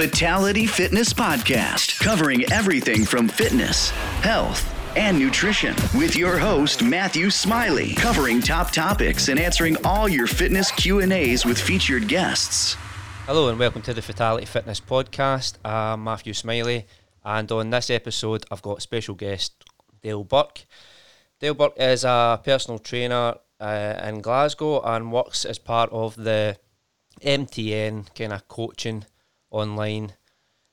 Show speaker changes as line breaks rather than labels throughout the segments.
Fatality Fitness Podcast, covering everything from fitness, health, and nutrition with your host Matthew Smiley, covering top topics and answering all your fitness Q&As with featured guests.
Hello and welcome to the Fatality Fitness Podcast. I'm Matthew Smiley and on this episode I've got special guest Dale Burke. Dale Burke is a personal trainer uh, in Glasgow and works as part of the MTN kind of coaching online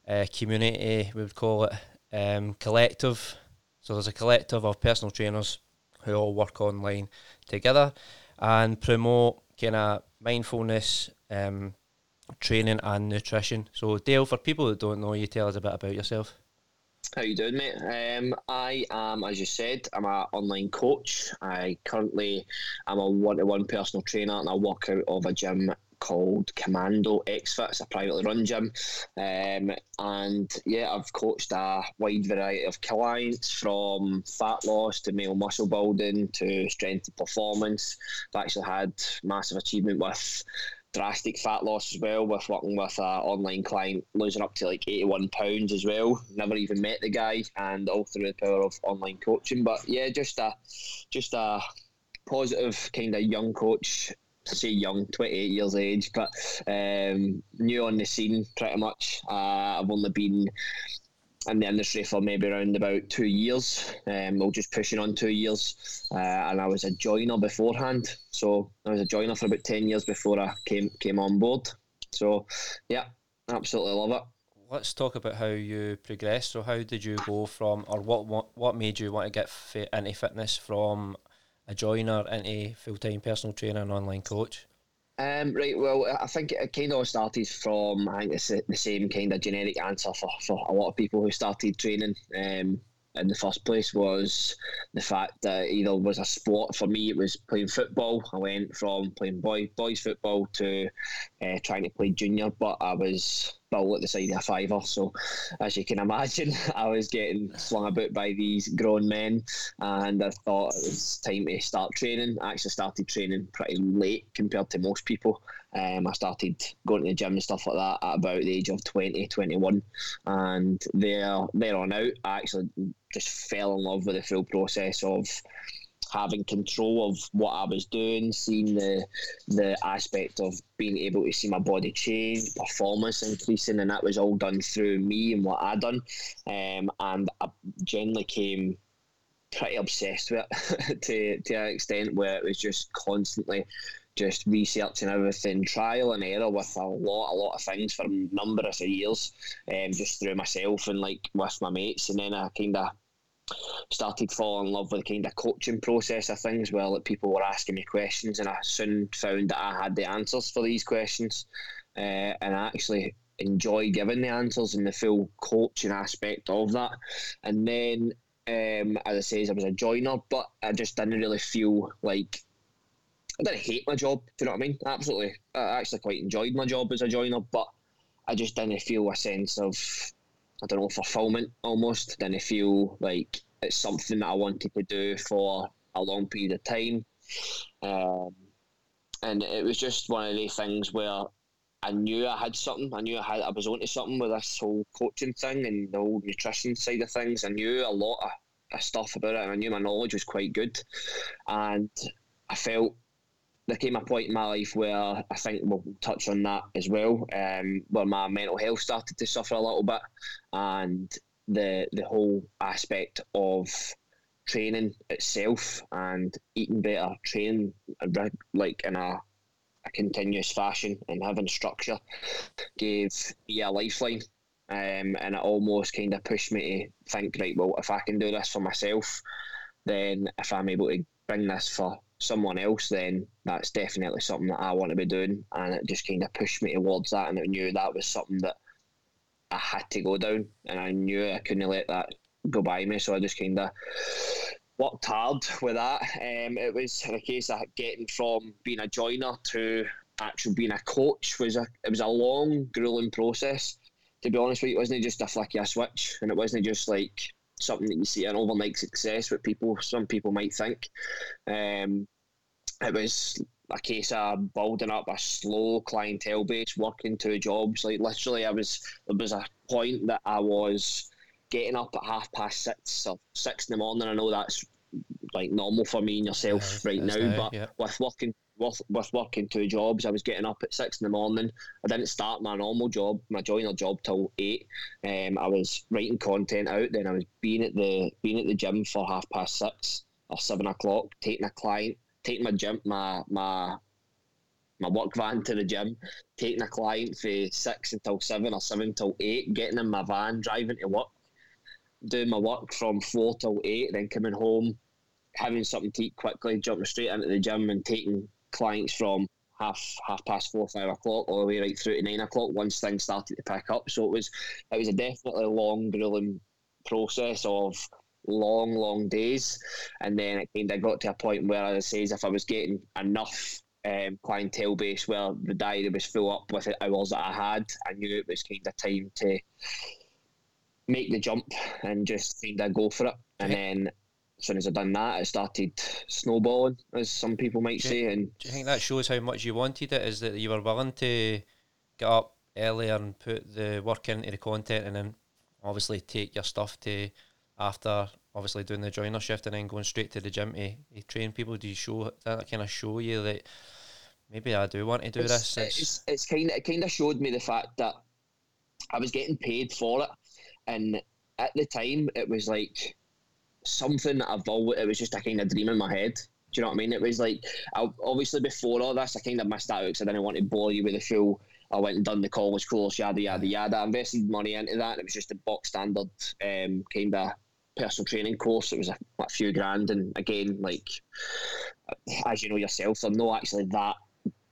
uh, community, we would call it um, collective. So there's a collective of personal trainers who all work online together and promote kind of mindfulness, um, training and nutrition. So Dale, for people that don't know you, tell us a bit about yourself.
How you doing, mate? Um, I am, as you said, I'm an online coach. I currently am a one-to-one personal trainer, and I work out of a gym called Commando XFit. It's a privately run gym, um, and yeah, I've coached a wide variety of clients from fat loss to male muscle building to strength and performance. I've actually had massive achievement with drastic fat loss as well with working with an online client losing up to like 81 pounds as well never even met the guy and all through the power of online coaching but yeah just a just a positive kind of young coach say young 28 years age but um, new on the scene pretty much uh, I've only been in the industry for maybe around about two years. Um, well, just pushing on two years, uh, and I was a joiner beforehand. So I was a joiner for about ten years before I came came on board. So yeah, absolutely love it.
Let's talk about how you progressed. So how did you go from, or what what, what made you want to get fit into fitness from a joiner into full time personal trainer and online coach?
Um, right, well, I think it kind of started from, I think it's the same kind of generic answer for, for a lot of people who started training um, in the first place was the fact that either was a sport for me, it was playing football. I went from playing boy, boys football to uh, trying to play junior, but I was built at the side of a fiver. So, as you can imagine, I was getting slung about by these grown men, and I thought it was time to start training. I actually started training pretty late compared to most people. Um, I started going to the gym and stuff like that at about the age of 20, 21. And there, there on out, I actually just fell in love with the full process of having control of what I was doing, seeing the the aspect of being able to see my body change, performance increasing, and that was all done through me and what I'd done. Um, and I generally came pretty obsessed with it to to an extent where it was just constantly just researching everything, trial and error with a lot, a lot of things for a number of years, um, just through myself and like with my mates, and then I kind of started falling in love with the kind of coaching process of things where like, people were asking me questions and I soon found that I had the answers for these questions uh, and I actually enjoy giving the answers and the full coaching aspect of that and then um, as I say I was a joiner but I just didn't really feel like I didn't hate my job. Do you know what I mean? Absolutely. I actually quite enjoyed my job as a joiner, but I just didn't feel a sense of, I don't know, fulfillment almost. Didn't feel like it's something that I wanted to do for a long period of time. Um, and it was just one of the things where I knew I had something. I knew I had I was onto something with this whole coaching thing and the whole nutrition side of things. I knew a lot of, of stuff about it, and I knew my knowledge was quite good. And I felt there came a point in my life where I think we'll touch on that as well, um, where my mental health started to suffer a little bit, and the the whole aspect of training itself and eating better, training like in a, a continuous fashion and having structure gave me a lifeline. Um, and it almost kind of pushed me to think, right, well, if I can do this for myself, then if I'm able to bring this for someone else, then that's definitely something that I want to be doing. And it just kind of pushed me towards that. And I knew that was something that I had to go down. And I knew I couldn't let that go by me. So I just kind of worked hard with that. Um, it was in a case of getting from being a joiner to actually being a coach was a it was a long, grueling process. To be honest with you, it wasn't just a flick of a switch, and it wasn't just like something that you see an overnight success with people some people might think. Um, it was a case of building up a slow clientele base, working two jobs. Like literally, I was there was a point that I was getting up at half past six or six in the morning. I know that's like normal for me and yourself yeah, right now, now, but yeah. with working with, with working two jobs, I was getting up at six in the morning. I didn't start my normal job, my joiner job, till eight. Um, I was writing content out. Then I was being at the being at the gym for half past six or seven o'clock, taking a client, taking my gym, my my my work van to the gym, taking a client for six until seven or seven till eight, getting in my van, driving to work, doing my work from four till eight, then coming home, having something to eat quickly, jumping straight into the gym and taking clients from half half past four, five o'clock, all the way right through to nine o'clock once things started to pick up. So it was it was a definitely long, grueling process of long, long days, and then it kind of got to a point where, as I say, if I was getting enough um, clientele base where the diary was full up with the hours that I had, I knew it was kind of time to make the jump and just kind of go for it. And then as soon as I done that, it started snowballing, as some people might
do
say.
You,
and
do you think that shows how much you wanted it? Is that you were willing to get up earlier and put the work into the content, and then obviously take your stuff to after obviously doing the joiner shift and then going straight to the gym to, to train people? Do you show that kind of show you that maybe I do want to do
it's,
this?
It's, it's, it's kind of it kind of showed me the fact that I was getting paid for it, and at the time it was like something that I've always, it was just a kind of dream in my head. Do you know what I mean? It was like, I, obviously before all this, I kind of missed out because I didn't want to bore you with the full. I went and done the college course, yada yada yada. I invested money into that. It was just a box standard um, kind of personal training course. It was a, a few grand, and again, like as you know yourself, they're not actually that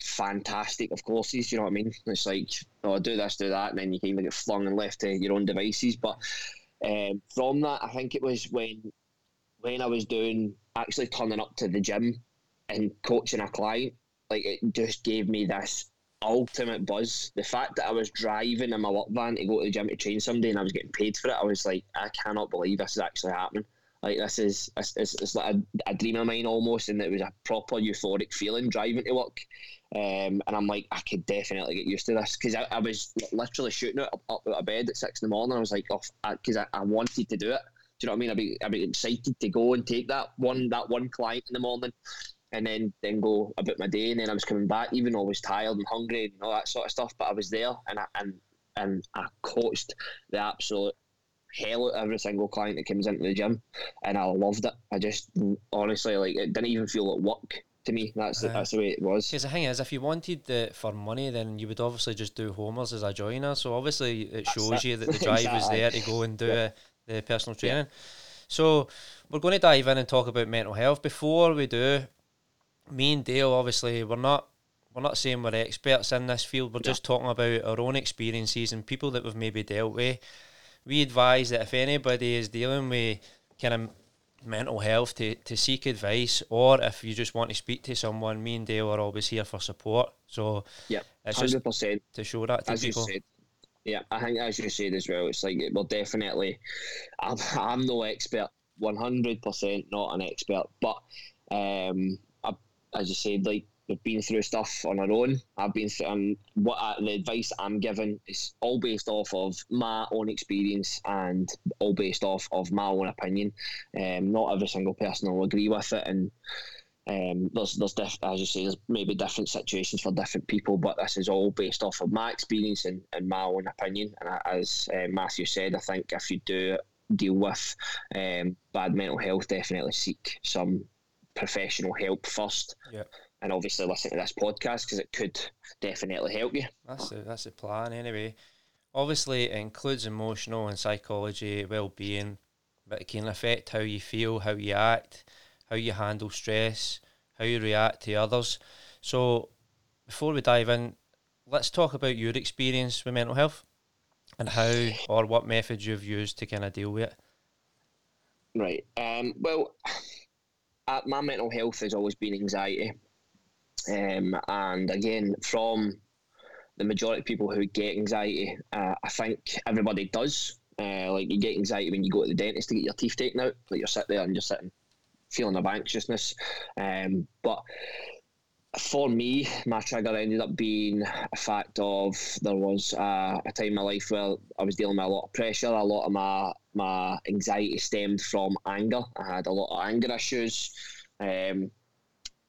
fantastic of courses. You know what I mean? It's like, oh, do this, do that, and then you kind of get flung and left to your own devices. But um, from that, I think it was when when I was doing actually turning up to the gym and coaching a client, like it just gave me this ultimate buzz. The fact that I was driving in my work van to go to the gym to train somebody and I was getting paid for it, I was like, I cannot believe this is actually happening. Like this is it's, it's, like a, a, dream of mine almost, and it was a proper euphoric feeling driving to work. Um, and I'm like, I could definitely get used to this because I, I, was literally shooting it up, up out of bed at six in the morning. I was like, oh, because I, I wanted to do it. You know what I mean? I'd be, I'd be excited to go and take that one that one client in the morning, and then then go about my day. And then I was coming back, even though I was tired and hungry and all that sort of stuff. But I was there, and I and and I coached the absolute hell out of every single client that comes into the gym, and I loved it. I just honestly like it didn't even feel like work to me. That's the, uh, that's the way it was.
Because the thing is, if you wanted it for money, then you would obviously just do homers as a joiner. So obviously, it shows you that the drive exactly. was there to go and do yeah the personal training. Yeah. So we're going to dive in and talk about mental health. Before we do, me and Dale, obviously, we're not we're not saying we're experts in this field. We're yeah. just talking about our own experiences and people that we've maybe dealt with. We advise that if anybody is dealing with kind of mental health to, to seek advice or if you just want to speak to someone, me and Dale are always here for support. So
yeah, it's 100%. just
to show that to
As
people.
You said, yeah, I think as you said as well, it's like we're definitely. I'm I'm no expert, one hundred percent not an expert, but um, I, as you said, like we've been through stuff on our own. I've been through, and what I, the advice I'm giving is all based off of my own experience and all based off of my own opinion. Um, not every single person will agree with it, and um, there's there's diff- as you say, there's maybe different situations for different people, but this is all based off of my experience and, and my own opinion. And as uh, Matthew said, I think if you do deal with um, bad mental health, definitely seek some professional help first.
Yeah.
And obviously listen to this podcast because it could definitely help you.
That's the, that's the plan anyway. Obviously, it includes emotional and psychology well being, but it can affect how you feel, how you act how you handle stress, how you react to others. So, before we dive in, let's talk about your experience with mental health and how or what methods you've used to kind of deal with it.
Right. Um, well, uh, my mental health has always been anxiety. Um, and again, from the majority of people who get anxiety, uh, I think everybody does. Uh, like you get anxiety when you go to the dentist to get your teeth taken out. Like you're sitting there and you're sitting feeling of anxiousness. Um, but for me, my trigger ended up being a fact of there was uh, a time in my life where I was dealing with a lot of pressure. A lot of my my anxiety stemmed from anger. I had a lot of anger issues. Um,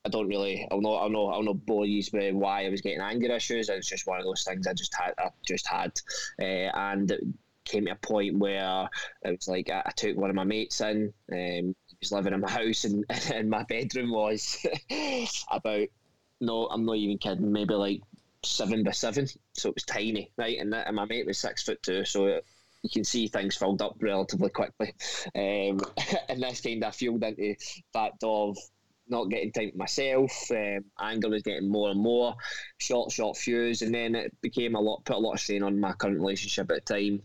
I don't really. I'll not. I'll not. I'll not bore you why I was getting anger issues. It's just one of those things I just had. I just had, uh, and it came to a point where it was like I, I took one of my mates in. Um, was living in my house, and, and my bedroom was about no, I'm not even kidding. Maybe like seven by seven, so it was tiny, right? And, that, and my mate was six foot two, so it, you can see things filled up relatively quickly. Um, and this kind of fueled into fact of not getting time to myself. Um, anger was getting more and more, short, short fuse, and then it became a lot, put a lot of strain on my current relationship at the time.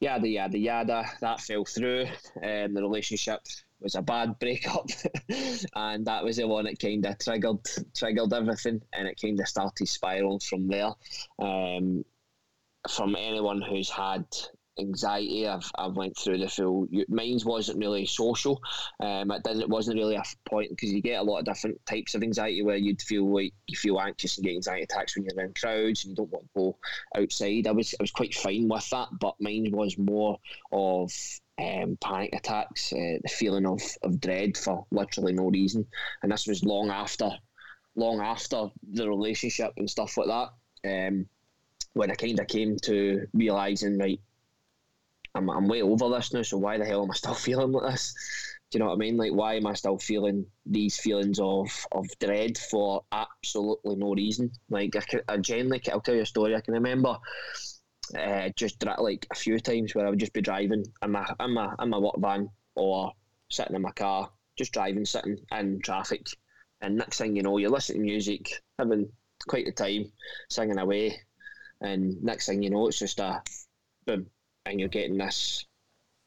Yada yada yada. That fell through. Um, the relationship was a bad breakup, and that was the one that kind of triggered triggered everything, and it kind of started spiraling from there. Um, from anyone who's had anxiety, I've, I've went through the full. Mine wasn't really social. Um, it didn't. It wasn't really a point because you get a lot of different types of anxiety where you'd feel like you feel anxious and get anxiety attacks when you're in crowds and you don't want to go outside. I was I was quite fine with that, but mine was more of um, panic attacks, uh, the feeling of, of dread for literally no reason. And this was long after, long after the relationship and stuff like that. Um, when I kind of came to realizing, right, I'm, I'm way over this now, so why the hell am I still feeling like this? Do you know what I mean? Like, why am I still feeling these feelings of, of dread for absolutely no reason? Like, I, can, I I'll tell you a story. I can remember uh, just like a few times where I would just be driving in my in my in my work van or sitting in my car, just driving, sitting in traffic, and next thing you know, you're listening to music, having quite the time, singing away, and next thing you know, it's just a boom, and you're getting this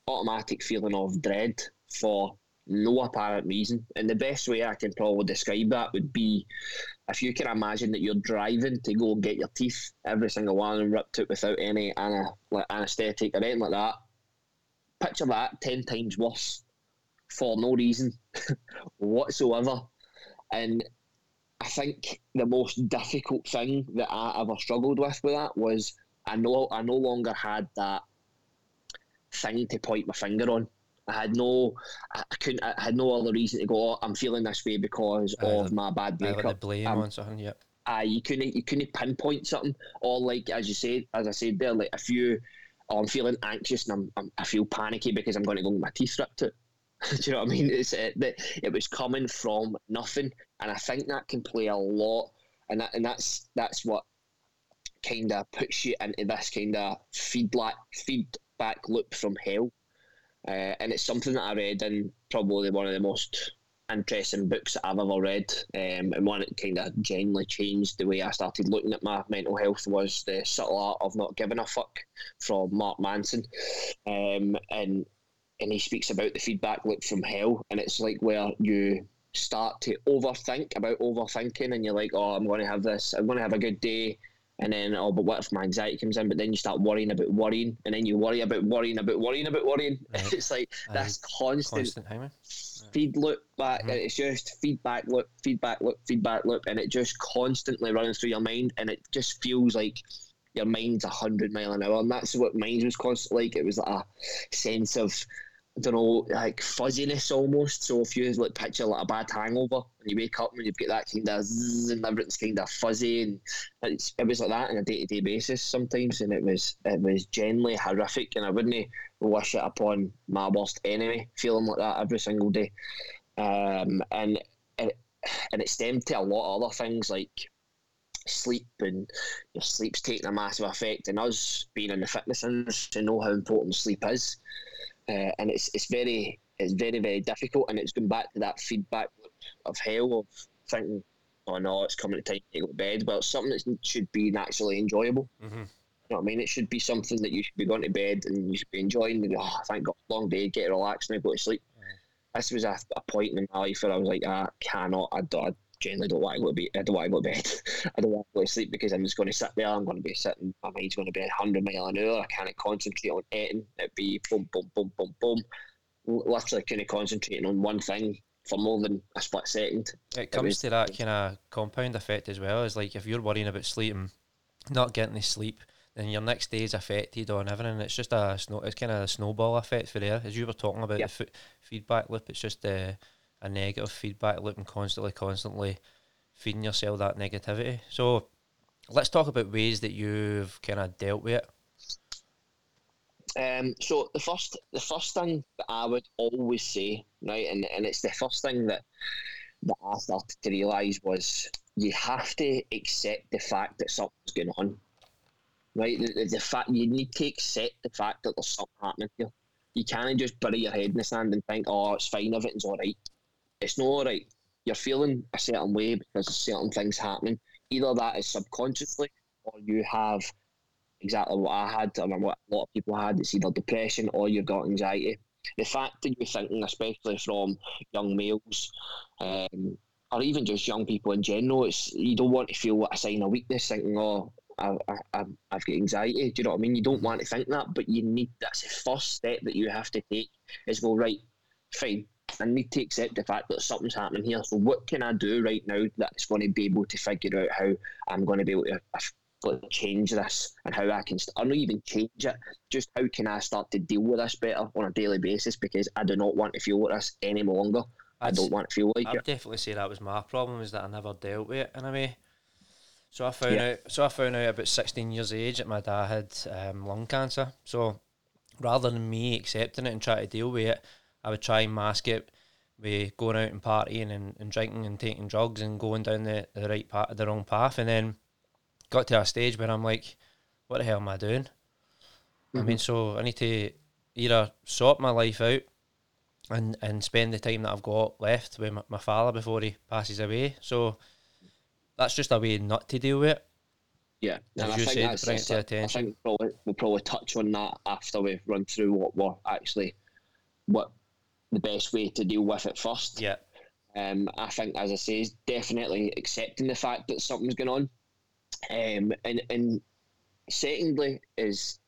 automatic feeling of dread for no apparent reason. And the best way I can probably describe that would be if you can imagine that you're driving to go get your teeth, every single one and ripped out without any ana, like anaesthetic or anything like that. Picture that ten times worse for no reason whatsoever. And I think the most difficult thing that I ever struggled with with that was I know I no longer had that thing to point my finger on. I had no, I couldn't, I had no other reason to go. Oh, I'm feeling this way because of my bad breakup.
Like blame um, on something, yep.
Uh, you couldn't, you couldn't pinpoint something, or like as you said, as I said there, like if you, oh, I'm feeling anxious and I'm, I'm, i feel panicky because I'm going to go get my teeth ripped out. Do you know what I mean? It's uh, that it was coming from nothing, and I think that can play a lot, and that and that's that's what kind of puts you into this kind of feedback feedback loop from hell uh, and it's something that I read in probably one of the most interesting books that I've ever read, um, and one that kind of genuinely changed the way I started looking at my mental health was the subtle art of not giving a fuck from Mark Manson, um, and and he speaks about the feedback loop from hell, and it's like where you start to overthink about overthinking, and you're like, oh, I'm going to have this, I'm going to have a good day, and then oh, but what if my anxiety comes in? But then you start worrying about worrying, and then you worry about worrying about worrying about worrying. Right. It's like that's constant, constant feed loop back. Mm-hmm. It's just feedback loop, feedback loop, feedback loop, and it just constantly runs through your mind, and it just feels like your mind's a hundred mile an hour, and that's what mine was constantly like. It was like a sense of I don't know, like fuzziness almost. So if you like picture like a bad hangover and you wake up and you've got that kind of zzz and everything's kind of fuzzy and it's, it was like that on a day to day basis sometimes and it was it was genuinely horrific and I wouldn't wish it upon my worst enemy feeling like that every single day. Um, and it, and it stemmed to a lot of other things like sleep and your sleep's taking a massive effect and us being in the fitness industry know how important sleep is uh, and it's it's very it's very very difficult, and it's going back to that feedback of hell of thinking, oh no, it's coming to time to go to bed. Well, it's something that should be naturally enjoyable. Mm-hmm. You know what I mean? It should be something that you should be going to bed and you should be enjoying. And, oh, thank God, long day, get relaxed, and go to sleep. This was a, a, point in my life where I was like, I cannot, I, don't, I genuinely don't want to go to bed. I don't want to go to bed. I don't want to go to sleep because I'm just going to sit there. I'm going to be sitting. My mind's going to be 100 mile an hour. I can't concentrate on anything. It'd be boom, boom, boom, boom, boom. Literally kind of concentrating on one thing for more than a split second.
It comes to that kind of compound effect as well. Is like if you're worrying about sleeping, not getting the sleep, then your next day is affected on everything. It's just a snow. It's kind of a snowball effect for there, as you were talking about
Yep.
the f- feedback loop. It's just a, a negative feedback loop and constantly, constantly feeding yourself that negativity. So let's talk about ways that you've kind of dealt with it.
Um, so the first, the first thing that I would always say, right, and, and it's the first thing that that I started to realise was you have to accept the fact that something's going on, right? The, the, the fact you need to accept the fact that there's something happening here. You can't just bury your head in the sand and think, "Oh, it's fine, everything's all right." It's not all right. You're feeling a certain way because certain things happening. Either that is subconsciously, or you have exactly what I had, or what a lot of people had. It's either depression or you've got anxiety. The fact that you're thinking, especially from young males, um, or even just young people in general, it's you don't want to feel a sign of weakness, thinking, "Oh, I, I, I've got anxiety." Do you know what I mean? You don't want to think that, but you need. That's the first step that you have to take. Is go right, fine. I need to accept the fact that something's happening here. So what can I do right now that's going to be able to figure out how I'm going to be able to uh, change this and how I can, or not even change it, just how can I start to deal with this better on a daily basis because I do not want to feel like this any longer. I
I'd
don't want to feel like it.
I'd
it.
definitely say that was my problem is that I never dealt with it in a way. So I found
Yeah.
out. So I found out about sixteen years of age that my dad had um, lung cancer. So rather than me accepting it and try to deal with it, I would try and mask it with going out and partying and, and drinking and taking drugs and going down the, the right path, the wrong path, and then got to a stage where I'm like, what the hell am I doing? I mm-hmm. mean, so I need to either sort my life out and and spend the time that I've got left with my, my father before he passes away. So that's just a way not to deal with it.
Yeah,
As
and I
you
think
said,
that's,
bring it
that's
to
I
attention.
think probably, we'll probably touch on that after we've run through what we're actually, what the best way to deal with it first.
Yeah.
Um, I think, as I say, is definitely accepting the fact that something's going on. Um, and, and secondly, is,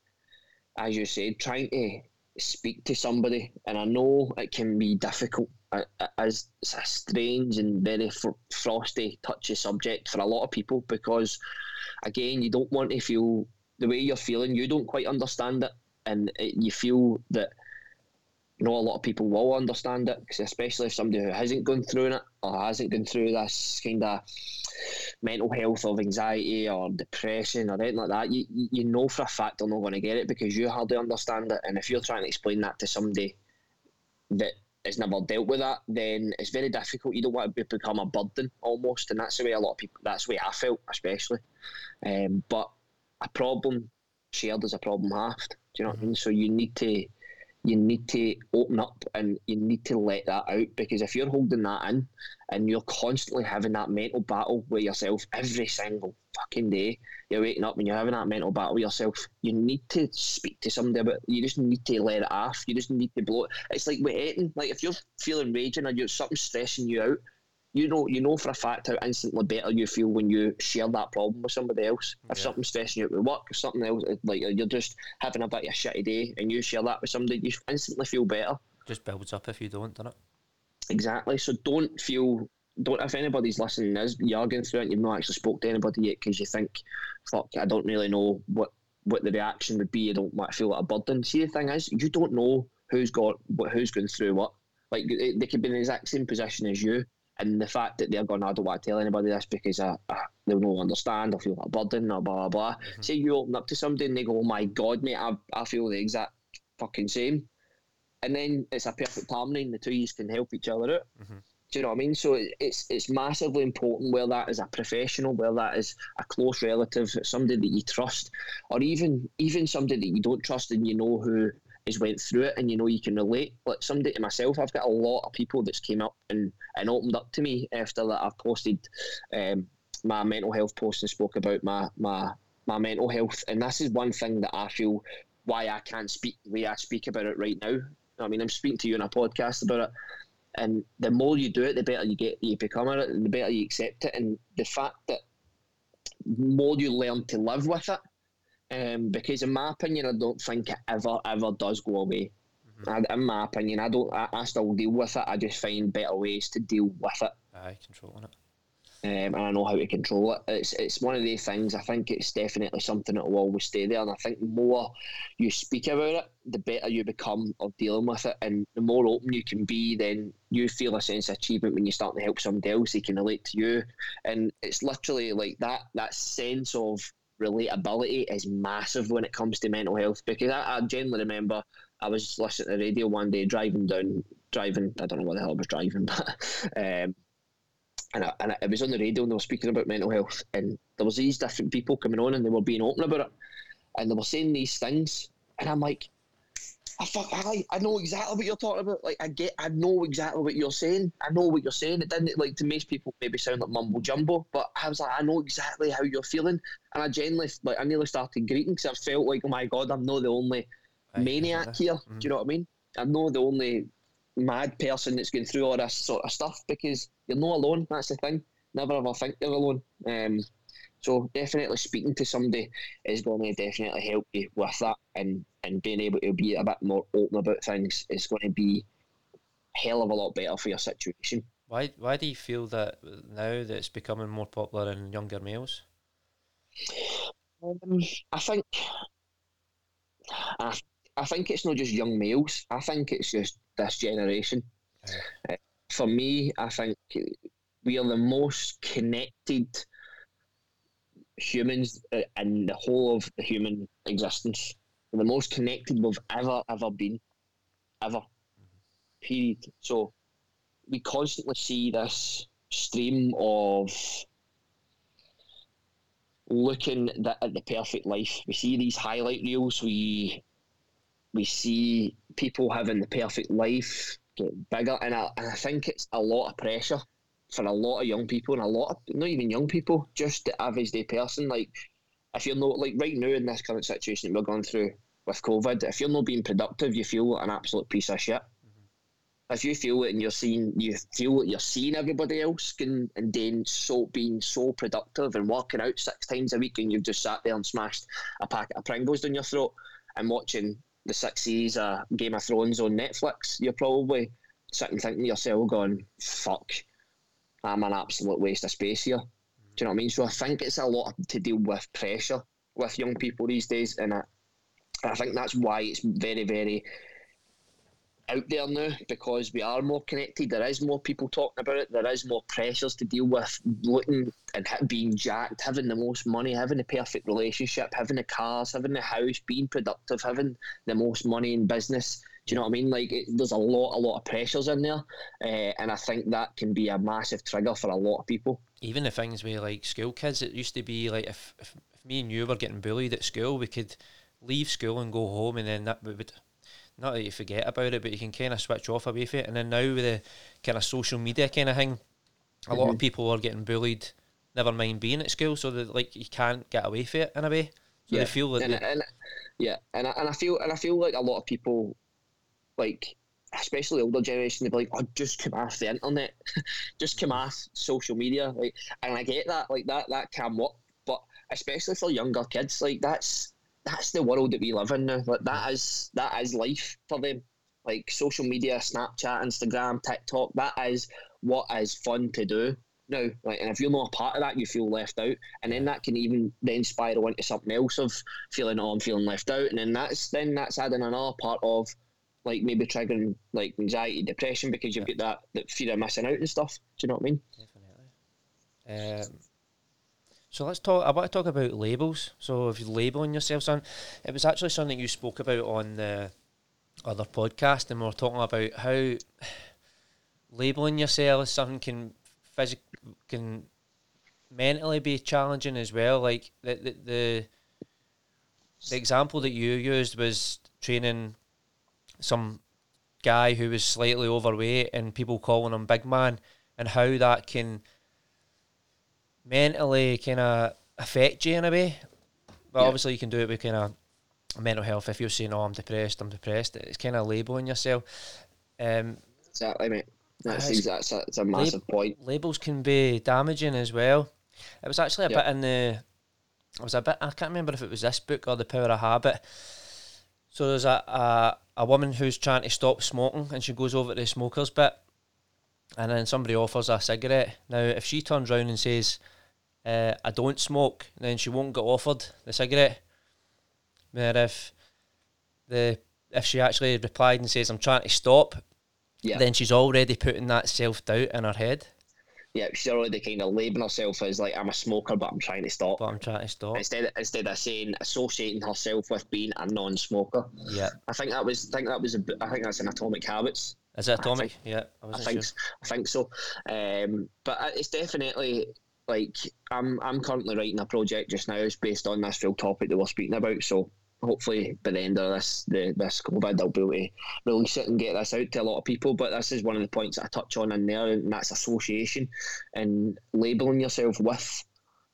as you said, trying to speak to somebody. And I know it can be difficult, uh, uh, as it's a strange and very fr- frosty, touchy subject for a lot of people because, again, you don't want to feel the way you're feeling, you don't quite understand it. And it, you feel that know, a lot of people will understand it, 'cause especially if somebody who hasn't gone through it or hasn't gone through this kind of mental health of anxiety or depression or anything like that. You, you you know for a fact they're not going to get it because you hardly understand it. And if you're trying to explain that to somebody that has never dealt with that, then it's very difficult. You don't want to become a burden almost, and that's the way a lot of people. That's the way I felt, especially. Um, but a problem shared is a problem halved. Do you know what I mean? So you need to you need to open up and you need to let that out because if you're holding that in and you're constantly having that mental battle with yourself every single fucking day, you're waking up and you're having that mental battle with yourself. You need to speak to somebody about. You just need to let it off. You just need to blow it. It's like with eating. Like if you're feeling raging or you're something stressing you out, you know you know for a fact how instantly better you feel when you share that problem with somebody else. If
Yeah.
something's stressing you out with work, if something else uh, like you're just having a bit of a shitty day and you share that with somebody, you instantly feel better.
Just builds up if you don't, doesn't it?
Exactly. So don't feel don't if anybody's listening is you're going through it and you've not actually spoke to anybody yet because you think, fuck, I don't really know what what the reaction would be. I don't want to feel like a burden. See, the thing is, you don't know who's got what, who's going through what. Like they they could be in the exact same position as you, and the fact that they're going, I don't want to tell anybody this because uh, they'll not understand. I'll feel like a burden or blah blah blah. Say you open up to somebody and they go, oh my god, mate, I I feel the exact fucking same. And then it's a perfect harmony, and the two of you can help each other out. Do you know what I mean? So it's it's massively important where that is a professional, where that is a close relative, somebody that you trust, or even even somebody that you don't trust and you know who has went through it and you know you can relate. Like somebody to myself, I've got a lot of people that's came up and, and opened up to me after that I've posted um, my mental health post and spoke about my my my mental health. And this is one thing that I feel why I can't speak the way I speak about it right now. I mean, I'm speaking to you on a podcast about it and the more you do it, the better you get, you become it, and the better you accept it. And the fact that more you learn to live with it, um, because in my opinion, I don't think it ever, ever does go away. I, in my opinion, I don't. I, I still deal with it. I just find better ways to deal with it.
Aye, controlling it.
Um, and I know how to control it. It's it's one of the things. I think it's definitely something that will always stay there. And I think the more you speak about it, the better you become of dealing with it, and the more open you can be, then you feel a sense of achievement when you start to help somebody else. They can relate to you, and it's literally like that. That sense of relatability is massive when it comes to mental health because I, I generally remember I was listening to the radio one day driving down driving I don't know what the hell I was driving but um, and, I, and I, it was on the radio and they were speaking about mental health and there was these different people coming on and they were being open about it and they were saying these things and I'm like I fuck I, I know exactly what you're talking about like I get I know exactly what you're saying I know what you're saying it didn't like to most people maybe sound like mumbo jumbo but I was like I know exactly how you're feeling and I genuinely like I nearly started greeting because I felt like oh my god I'm not the only maniac here
Mhm.
do you know what I mean I'm not the only mad person that's going through all this sort of stuff because you're not alone. That's the thing. Never ever think you're alone. Um, so definitely speaking to somebody is going to definitely help you with that, and and being able to be a bit more open about things is going to be a hell of a lot better for your situation.
Why why do you feel that now that it's becoming more popular in younger males?
Um, I think I, I think it's not just young males. I think it's just this generation. Uh, for me, I think we are the most connected humans uh, in the whole of the human existence. The most connected we've ever ever been, ever. Period. So we constantly see this stream of looking at the perfect life. We see these highlight reels. We we see people having the perfect life get bigger, and I, and I think it's a lot of pressure for a lot of young people and a lot of not even young people, just the average day person. Like if you're not like right now in this current situation that we're going through with COVID, if you're not being productive, you feel like an absolute piece of shit. Mm-hmm. If you feel it and you're seeing, you feel that you're seeing everybody else and, and then so being so productive and working out six times a week, and you've just sat there and smashed a packet of Pringles down your throat and watching the six series of Game of Thrones on Netflix, you're probably sitting thinking to yourself, going, "Fuck, I'm an absolute waste of space here." Do you know what I mean? So I think it's a lot to deal with pressure with young people these days, and I, I think that's why it's very, very out there now because we are more connected. There is more people talking about it. There is more pressures to deal with. Looking and being jacked, having the most money, having the perfect relationship, having the cars, having the house, being productive, having the most money in business. Do you know what I mean? Like, it, there's a lot, a lot of pressures in there, uh, and I think that can be a massive trigger for a lot of people.
Even the things with like school kids, it used to be like if, if, if me and you were getting bullied at school, we could leave school and go home, and then that we would not that you forget about it, but you can kind of switch off away from it. And then now with the kind of social media kind of thing, a lot of people are getting bullied. Never mind being at school, so that like you can't get away from it in a way. So they feel that
and, and yeah, and I, and I feel and I feel like a lot of people, like especially older generation, they'd be like, "Oh, just come off the internet, just come off social media." Like, and I get that, like that that can work, but especially for younger kids, like that's that's the world that we live in now. Like that is that is life for them. Like social media, Snapchat, Instagram, TikTok, that is what is fun to do now. Like, and if you're not a part of that, you feel left out, and then that can even then spiral into something else of feeling, oh, I'm feeling left out, and then that's then that's adding another part of like maybe triggering like anxiety, depression because you've got that, that fear of missing out and stuff. Do you know what I mean?
Definitely. Um, so let's talk. I want to talk about labels. So if you're labeling yourself, son, it was actually something you spoke about on the other podcast, and we were talking about how labeling yourself as something can physic can mentally be challenging as well. Like the the the, the example that you used was training some guy who was slightly overweight and people calling him big man and how that can mentally kind of affect you in a way. But
Yeah.
obviously, you can do it with kind of mental health. If you're saying, "Oh, I'm depressed," I'm depressed. It's kind of labeling yourself. Um,
Exactly, mate. That's. That's a, massive point.
labels can be damaging as well. It was actually a
Yeah.
bit in the. It was a bit. I can't remember if it was this book or The Power of Habit. So there's a, a a woman who's trying to stop smoking, and she goes over to the smokers bit, and then somebody offers her a cigarette. Now, if she turns around and says, uh, "I don't smoke," then she won't get offered the cigarette. Where if the if she actually replied and says, "I'm trying to stop,"
Yeah.
then she's already putting that self doubt in her head.
Yeah, she's already kind of labeling herself as like I'm a smoker, but I'm trying to stop.
But I'm trying to stop.
Instead, instead of saying associating herself with being a non-smoker,
Yeah.
I think that was, I think that was, a, I think that's an Atomic Habits.
Is it atomic?
think-
yeah. I
I think,
sure.
I think so. Um, but it's definitely like I'm, I'm currently writing a project just now. It's based on this real topic that we're speaking about. So hopefully by the end of this, the this COVID, I'll be able to release it and get this out to a lot of people. But this is one of the points that I touch on in there, and that's association and labeling yourself with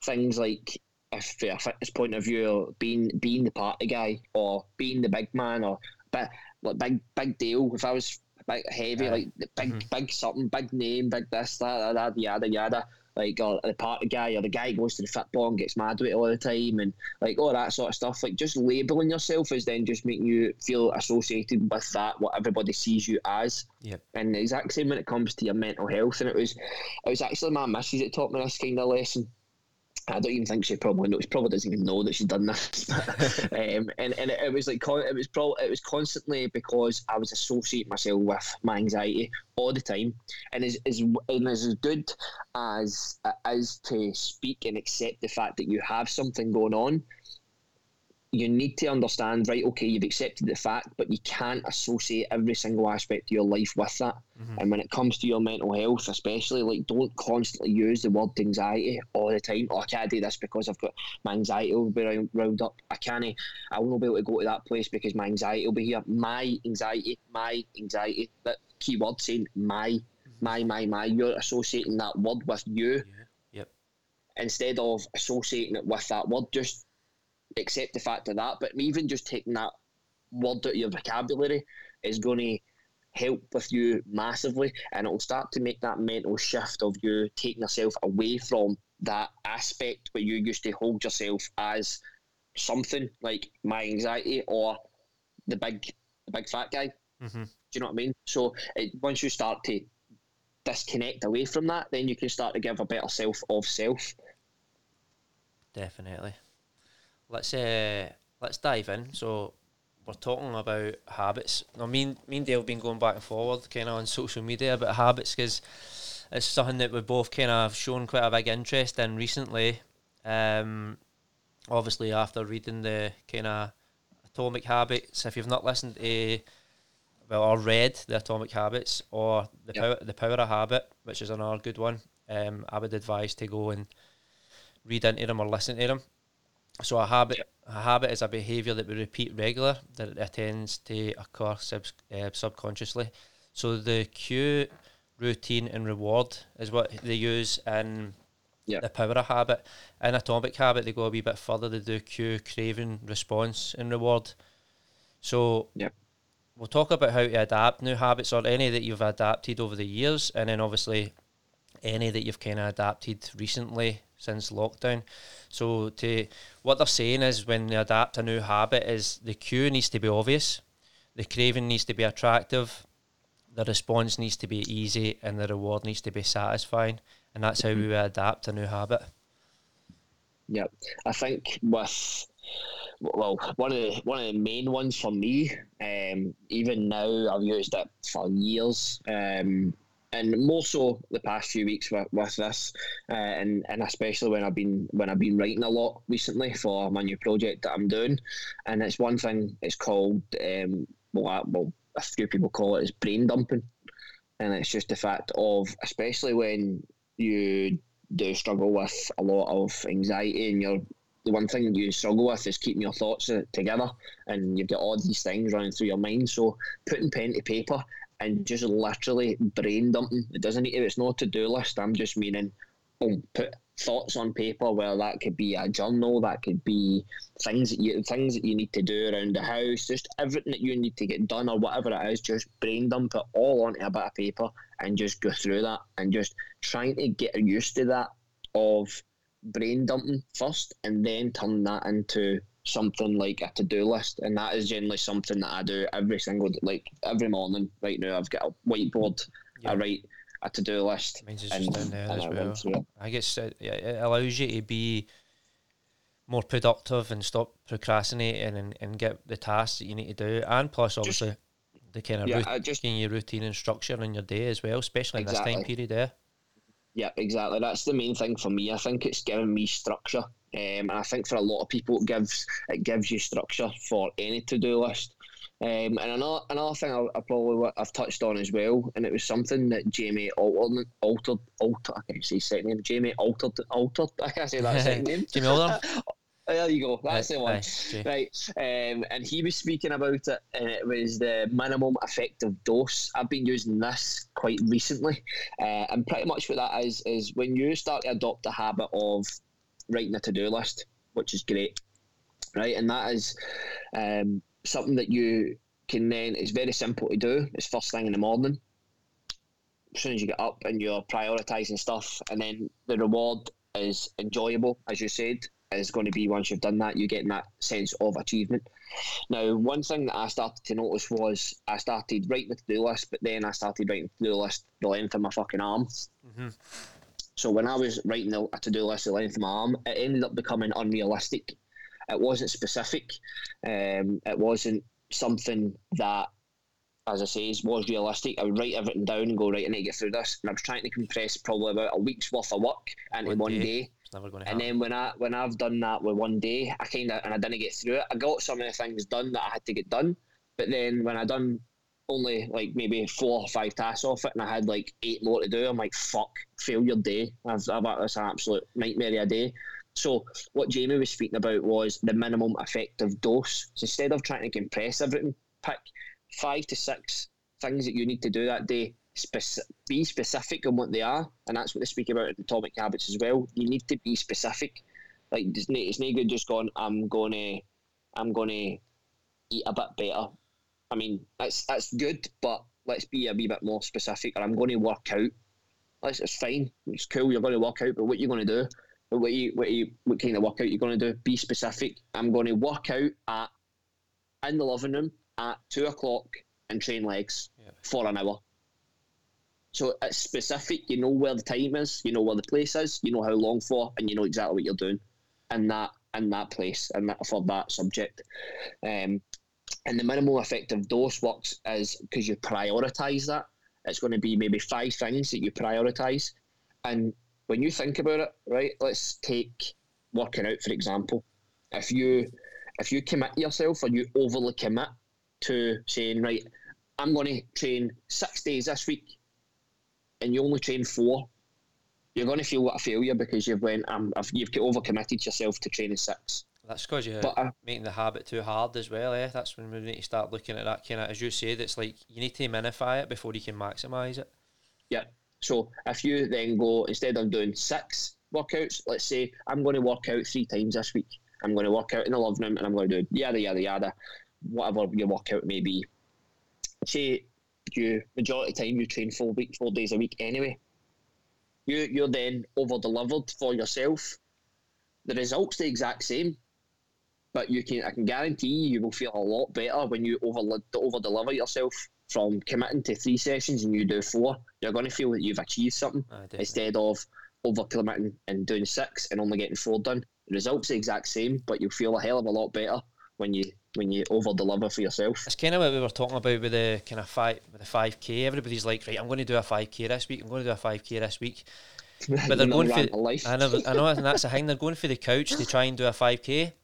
things like. If from a fitness point of view, being being the party guy, or being the big man, or bit like big big deal. If I was big heavy,
Aye.
like big
Mhm.
big something, big name, big this, that, that, that yada yada. Like or the party guy or the guy goes to the football and gets mad with it all the time and like all that sort of stuff. Like just labeling yourself is then just making you feel associated with that what everybody sees you as.
Yep.
And the exact same when it comes to your mental health. And it was it was actually my missus that taught me this kind of lesson. I don't even think she probably knows. She probably doesn't even know that she's done this. um, and and it, it was like it was pro- it was constantly because I was associating myself with my anxiety all the time, and as as and as good as is to speak and accept the fact that you have something going on. You need to understand, right? Okay, you've accepted the fact, but you can't associate every single aspect of your life with that.
Mhm.
And when it comes to your mental health, especially, like don't constantly use the word anxiety all the time. Oh, I can't do this because I've got my anxiety will be round, round up. I can't. I won't be able to go to that place because my anxiety will be here. My anxiety, my anxiety. That keyword saying my, my, my, my. You're associating that word with you
Yeah. Yep.
instead of associating it with that word. Just accept the fact of that. But even just taking that word out of your vocabulary is going to help with you massively, and it'll start to make that mental shift of you taking yourself away from that aspect where you used to hold yourself as something like my anxiety or the big, the big fat guy.
hmm
Do you know what I mean? So it, once you start to disconnect away from that, then you can start to give a better self of self.
Definitely. Let's uh, let's dive in. So we're talking about habits. Now, me and, me and Dale have been going back and forward kind of on social media about habits because it's something that we both kind of shown quite a big interest in recently. Um, obviously, after reading the kind of Atomic Habits, if you've not listened to well or read the Atomic Habits or the
Yep.
power the Power of Habit, which is another good one, um, I would advise to go and read into them or listen to them. So a habit, a habit is a behaviour that we repeat regular that it tends to occur sub, uh, subconsciously. So the cue, routine, and reward is what they use in
Yeah.
the power of habit. In atomic habit, they go a wee bit further. They do cue, craving, response, and reward. So we'll talk about how to adapt new habits or any that you've adapted over the years, and then obviously any that you've kind of adapted recently since lockdown. So to what they're saying is when they adapt a new habit is the cue needs to be obvious, the craving needs to be attractive, the response needs to be easy, and the reward needs to be satisfying, and that's how we adapt a new habit.
Yeah, I think with well, one of the one of the main ones for me, um, even now I've used it for years, um, and more so the past few weeks with, with this, uh, and and especially when I've been when I've been writing a lot recently for my new project that I'm doing, and it's one thing. It's called um, well, I, well, a few people call it is brain dumping, and it's just the fact of especially when you do struggle with a lot of anxiety and you're the one thing you struggle with is keeping your thoughts uh, together and you've got all these things running through your mind so putting pen to paper and just literally brain dumping. It doesn't need to it's not a to-do list. I'm just meaning boom put thoughts on paper where that could be a journal that could be things that you things that you need to do around the house just everything that you need to get done or whatever it is just brain dump it all onto a bit of paper and just go through that and just trying to get used to that of brain dumping first and then turn that into something like a to do list, and that is generally something that I do every single like every morning. Right now, I've got a whiteboard. I write a to do list.
Mine's just down there as
I
well. I guess it, it allows you to be more productive and stop procrastinating and, and get the tasks that you need to do. And plus, obviously, the kind of
Yeah,
rout-
I just
giving you routine and structure in your day as well, especially in this time period there.
Yeah, exactly. That's the main thing for me. I think it's giving me structure, um, and I think for a lot of people, it gives it gives you structure for any to do list. Um, and another another thing I, I probably I've touched on as well, and it was something that Jamie altered altered altered. I can't say his second name. Jamie altered altered. I can't say that second name.
Jimmy Alder?
There you go. That's
Aye,
the one.
aye,
Right. Um, and he was speaking about it, and it was the minimum effective dose. I've been using this quite recently, uh, and pretty much what that is is when you start to adopt a habit of writing a to do list, which is great, right? And that is um, something that you can then. It's very simple to do. It's first thing in the morning. As soon as you get up and you're prioritizing stuff, and then the reward is enjoyable, as you said, is going to be once you've done that, you're getting that sense of achievement. Now, one thing that I started to notice was I started writing the to do list, but then I started writing the to do list the length of my fucking arm.
Mhm.
So when I was writing the, a to do list the length of my arm, it ended up becoming unrealistic. It wasn't specific. Um, it wasn't something that, as I say, was realistic. I would write everything down and go right. And I need to get through this, and I was trying to compress probably about a week's worth of work into
One
one,
day.
day.
It's never going to
And then when I when I've done that with one day, I kind of and I didn't get through it. I got some of the things done that I had to get done, but then when I done only like maybe four or five tasks off it, and I had like eight more to do, I'm like, fuck, failure day. I've, I've that's an absolute nightmare of a day. So what Jamie was speaking about was the minimum effective dose. So instead of trying to compress everything, pick five to six things that you need to do that day. Spec- be specific on what they are, and that's what they speak about in Atomic Habits as well. You need to be specific. Like it's not, it's not good just going. I'm gonna, I'm gonna eat a bit better. I mean, that's that's good, but let's be a wee bit more specific. Or I'm going to work out. That's it's fine. It's cool. You're going to work out, but what you're going to do? What you what you what kind of workout you're going to do? Be specific. I'm going to work out at in the living room at two o'clock and train legs
Yeah.
for an hour. So it's specific. You know where the time is. You know where the place is. You know how long for, and you know exactly what you're doing, in that in that place and that for that subject. Um, and the minimal effective dose works is because you prioritize that. It's going to be maybe five things that you prioritize, and when you think about it, right? Let's take working out for example. If you if you commit yourself or you overly commit to saying right, I'm going to train six days this week, and you only train four, you're going to feel like a failure because you've went um, I've- you've overcommitted yourself to training six.
That's because you're
But uh,
making the habit too hard as well, eh? That's when we need to start looking at that kind of, as you said, it's like you need to minify it before you can maximise it.
Yeah. So if you then go instead of doing six workouts, let's say I'm going to work out three times this week. I'm going to work out in the living room and I'm going to do yada yada yada, whatever your workout may be. Say you majority of the time you train four week four days a week anyway. You you're then over delivered for yourself. The results the exact same, but you can I can guarantee you, will feel a lot better when you over over deliver yourself from committing to three sessions and you do four. You're going to feel that you've achieved something
ah, definitely.
instead of over committing and doing six and only getting four done. The results the exact same, but you'll feel a hell of a lot better when you when you over deliver for yourself.
It's kind of what we were talking about with the kind of five with the five k. Everybody's like, right, I'm going to do a five k this week. I'm going to do a five k this week. But they're going for
life.
I know, I know, and that's the thing. They're going for the couch to try and do a five k.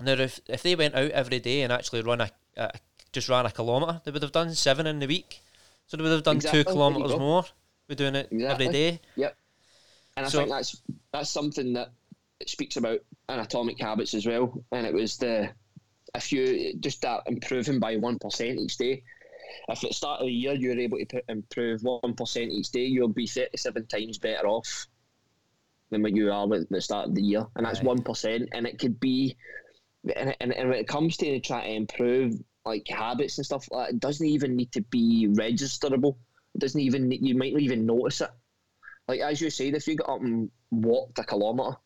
Now, if if they went out every day and actually run a, a just ran a kilometre, they would have done seven in the week. So they would have done
Exactly,
two kilometres more. We're doing it
Exactly.
every day.
Yep. And I
So-
think that's that's something that speaks about in Atomic Habits as well. And it was the if you just start improving by one percent each day. If at the start of the year you're able to improve one percent each day, you'll be thirty-seven times better off than what you are at the start of the year, and that's one percent. And it could be, and, and, and when it comes to trying to improve like habits and stuff like that, it doesn't even need to be registerable. It doesn't even you might not even notice it like as you said, if you got up and walked a kilometre,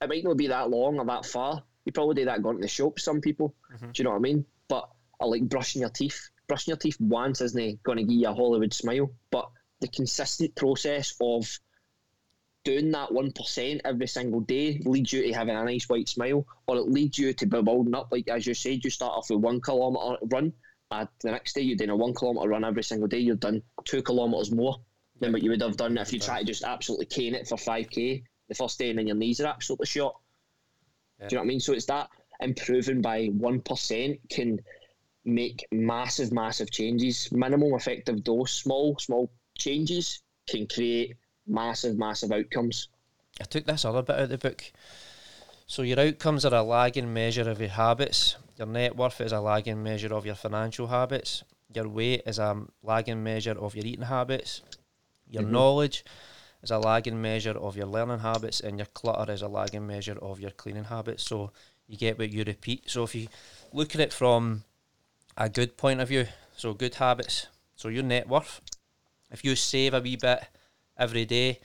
it might not be that long or that far, You probably do that going to the shop. Some people,
Mm-hmm.
do you know what I mean? But I like brushing your teeth. Brushing your teeth once isn't going to give you a Hollywood smile, but the consistent process of doing that one percent every single day leads you to having a nice white smile, or it leads you to be building up. Like as you said, you start off with one kilometre run. Uh, the next day you're doing a one kilometre run every single day. You've done two kilometres more than what you would have done if you try to just absolutely cane it for five k the first day, and then your knees are absolutely shot.
Yeah.
Do you know what I mean? So it's that improving by one percent can make massive, massive changes. Minimum effective dose, small, small changes can create massive, massive outcomes.
I took this other bit out of the book. So your outcomes are a lagging measure of your habits. Your net worth is a lagging measure of your financial habits. Your weight is a lagging measure of your eating habits. Your mm-hmm. knowledge is a lagging measure of your learning habits, and your clutter is a lagging measure of your cleaning habits. So you get what you repeat. So if you look at it from a good point of view, so good habits, so your net worth, if you save a wee bit every day,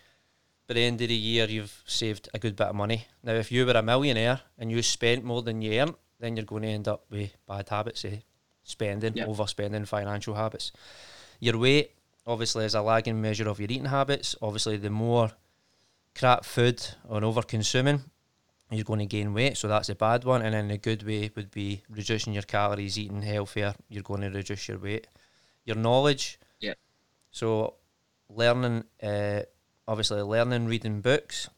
by the end of the year you've saved a good bit of money. Now, if you were a millionaire and you spent more than you earned, then you're going to end up with bad habits, eh? spending,
Yep.
overspending, financial habits. Your weight, obviously, is a lagging measure of your eating habits. Obviously, the more crap food or over consuming, you're going to gain weight, so that's a bad one. And then the good way would be reducing your calories, eating healthier, you're going to reduce your weight. Your knowledge,
Yeah.
so learning, uh, obviously, learning, reading books.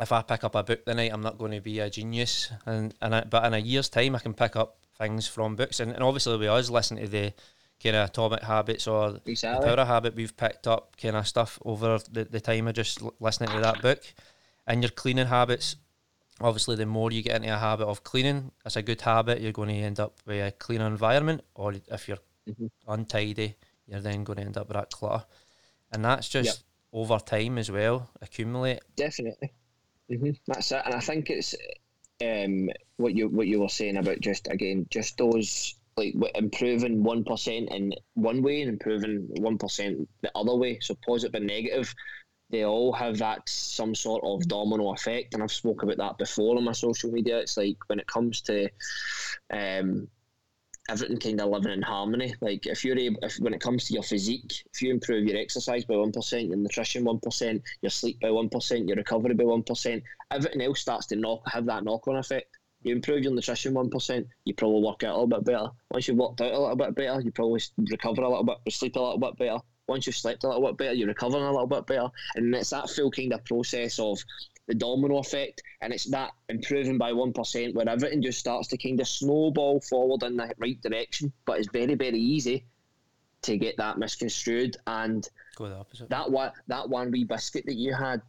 If I pick up a book tonight, I'm not going to be a genius, and and I, but in a year's time, I can pick up things from books, and, and obviously we always listen to the kind of atomic habits or the
Exactly.
power habit, we've picked up kind of stuff over the, the time of just listening to that book, and your cleaning habits. Obviously, the more you get into a habit of cleaning, it's a good habit. You're going to end up with a cleaner environment, or if you're
Mhm.
untidy, you're then going to end up with that clutter, and that's just
Yep.
over time as well accumulate.
Definitely. hmm That's it, and I think it's um, what you what you were saying about just again just those like improving one percent in one way and improving one percent the other way. So positive and negative, they all have that some sort of domino effect, and I've spoke about that before on my social media. It's like when it comes to um, everything kind of living in harmony. Like if you're able, if when it comes to your physique, if you improve your exercise by one percent, your nutrition one percent, your sleep by one percent, your recovery by one percent, everything else starts to knock have that knock on effect. You improve your nutrition one percent, you probably work out a little bit better. Once you've worked out a little bit better, you probably recover a little bit, sleep a little bit better. Once you've slept a little bit better, you're recovering a little bit better, and it's that full kind of process of the domino effect, and it's that improving by one percent where everything just starts to kind of snowball forward in the right direction. But it's very, very easy to get that misconstrued, and
Go the opposite.
that one that one wee biscuit that you had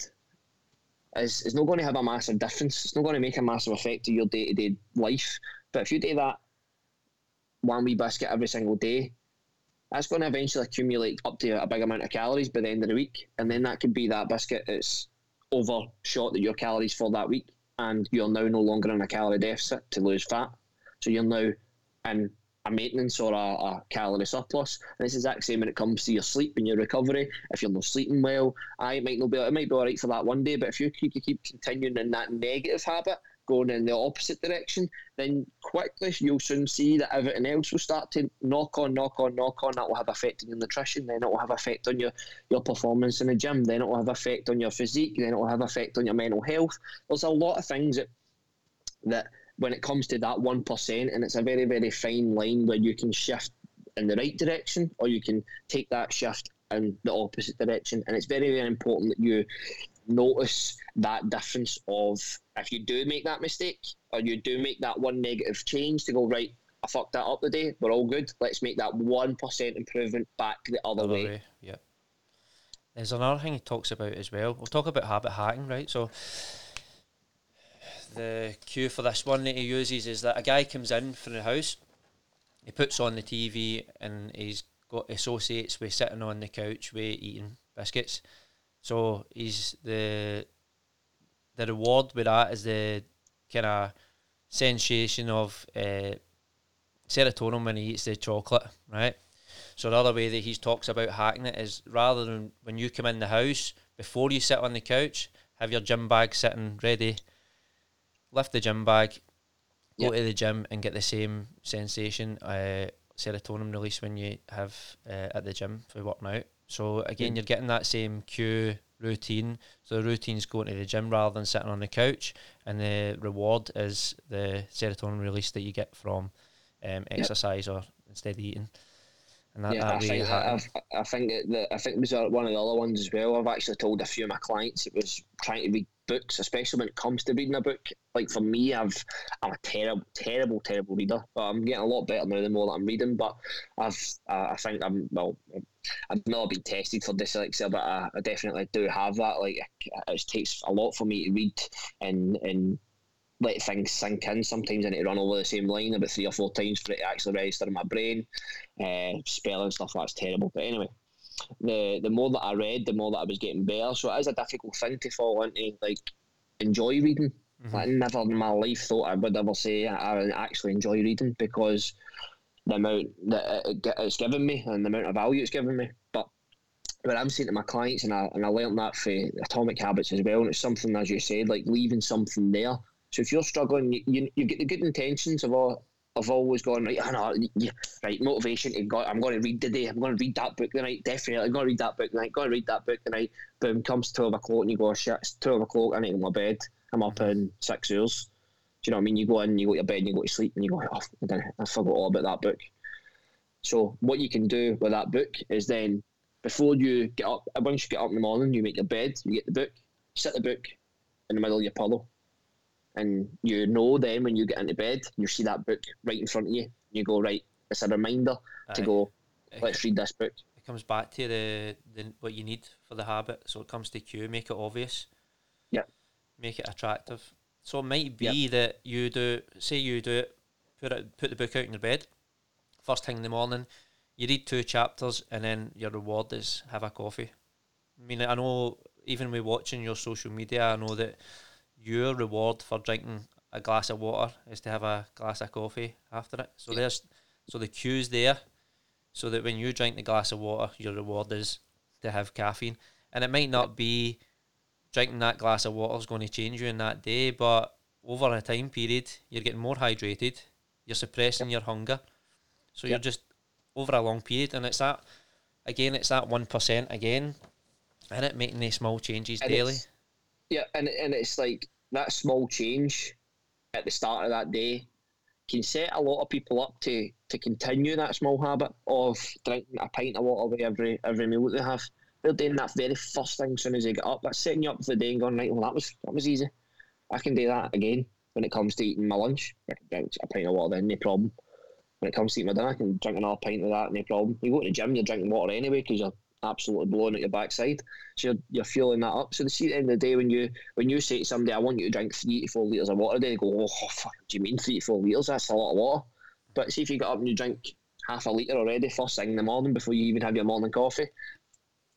is is not going to have a massive difference. It's not going to make a massive effect to your day to day life. But if you do that one wee biscuit every single day, that's going to eventually accumulate up to a big amount of calories by the end of the week, and then that could be that biscuit that's overshot that your calories for that week, and you're now no longer in a calorie deficit to lose fat. So you're now in maintenance or a, a calorie surplus. And it's the exact same when it comes to your sleep and your recovery. If you're not sleeping well, I might not be it might be all right for that one day, but if you keep, you keep continuing in that negative habit, going in the opposite direction, then quickly you'll soon see that everything else will start to knock on, knock on, knock on. That will have effect on your nutrition, then it will have effect on your, your performance in the gym, then it will have effect on your physique, then it will have effect on your mental health. There's a lot of things that that when it comes to that one percent, and it's a very, very fine line where you can shift in the right direction or you can take that shift in the opposite direction. And it's very, very important that you notice that difference of if you do make that mistake or you do make that one negative change to go right. I fucked that up today. We're all good. Let's make that one percent improvement back the other,
Other
way.
way, yeah. There's another thing he talks about as well. We'll talk about habit hacking, right? So the cue for this one that he uses is that a guy comes in from the house, he puts on the TV and he's got associates with sitting on the couch with eating biscuits. So he's the the reward with that is the kind of sensation of uh, serotonin when he eats the chocolate, right? So the other way that he talks about hacking it is rather than when you come in the house before you sit on the couch, have your gym bag sitting ready. Lift the gym bag, go
Yep.
to the gym and get the same sensation, uh, serotonin release when you have uh, at the gym for working out. So again,
Mm.
you're getting that same cue routine. So the routine's going to the gym rather than sitting on the couch, and the reward is the serotonin release that you get from um, exercise or instead of eating. And that,
yeah,
that
I think I've, I think the, I think it was uh, one of the other ones as well. I've actually told a few of my clients it was trying to read books, especially when it comes to reading a book. Like for me, I've I'm a terrible, terrible, terrible reader. But I'm getting a lot better now the more that I'm reading. But I've uh, I think I'm well. I've not been tested for dyslexia, but I, I definitely do have that. Like it takes a lot for me to read and and let things sink in. Sometimes I need to run over the same line about three or four times for it to actually register in my brain. Uh, spelling stuff that's terrible. But anyway, the the more that I read, the more that I was getting better. So it is a difficult thing to fall into. Like enjoy reading.
Mhm.
I never in my life thought I would ever say I actually enjoy reading because the amount that it, it- it's given me and the amount of value it's given me. But what I'm saying to my clients, and I and I learned that for Atomic Habits as well, and it's something as you said, like leaving something there. So if you're struggling, you, you, you get the good intentions of all. Of always gone right, I know, yeah, right. Motivation to go. I'm going to read today. I'm going to read that book tonight. Definitely, I'm going to read that book tonight. Going to read that book tonight. Boom, comes twelve o'clock and you go, shit, it's twelve o'clock. I need to go to bed. I'm up mm-hmm. in six hours. Do you know what I mean? You go in, you go to bed, and you go to sleep, and you go, oh, I forgot all about that book. So what you can do with that book is then before you get up, once you get up in the morning, you make your bed, you get the book, sit the book in the middle of your pillow, and you know then when you get into bed, you see that book right in front of you. You go right. It's a reminder to go. Let's read this book.
it comes back to the, the what you need for the habit. So it comes to cue, make it obvious.
Yeah.
Make it attractive. So it might be that you do say you do it, put it put the book out in your bed, first thing in the morning, you read two chapters and then your reward is have a coffee. I mean I know even with watching your social media, I know that your reward for drinking a glass of water is to have a glass of coffee after it. So there's so the cue's there so that when you drink the glass of water, your reward is to have caffeine. And it might not be drinking that glass of water is going to change you in that day, but over a time period, you're getting more hydrated, you're suppressing your hunger. So you're just over a long period, and it's that again, it's that one percent again, and it making these small changes
And
daily.
Yeah, and and it's like that small change at the start of that day can set a lot of people up to to continue that small habit of drinking a pint of water with every every meal that they have. They're doing that very first thing as soon as they get up. That's setting you up for the day and going right. Well, that was that was easy. I can do that again when it comes to eating my lunch. I can drink a pint of water then, no problem. When it comes to eating my dinner, I can drink another pint of that, no problem. You go to the gym, you're drinking water anyway because you're absolutely blowing at your backside. So you're, you're fueling that up. So the see at the end of the day when you when you say to somebody, I want you to drink three to four litres of water they go, Oh fuck, do you mean three to four litres? That's a lot of water. But see if you get up and you drink half a litre already first thing in the morning before you even have your morning coffee,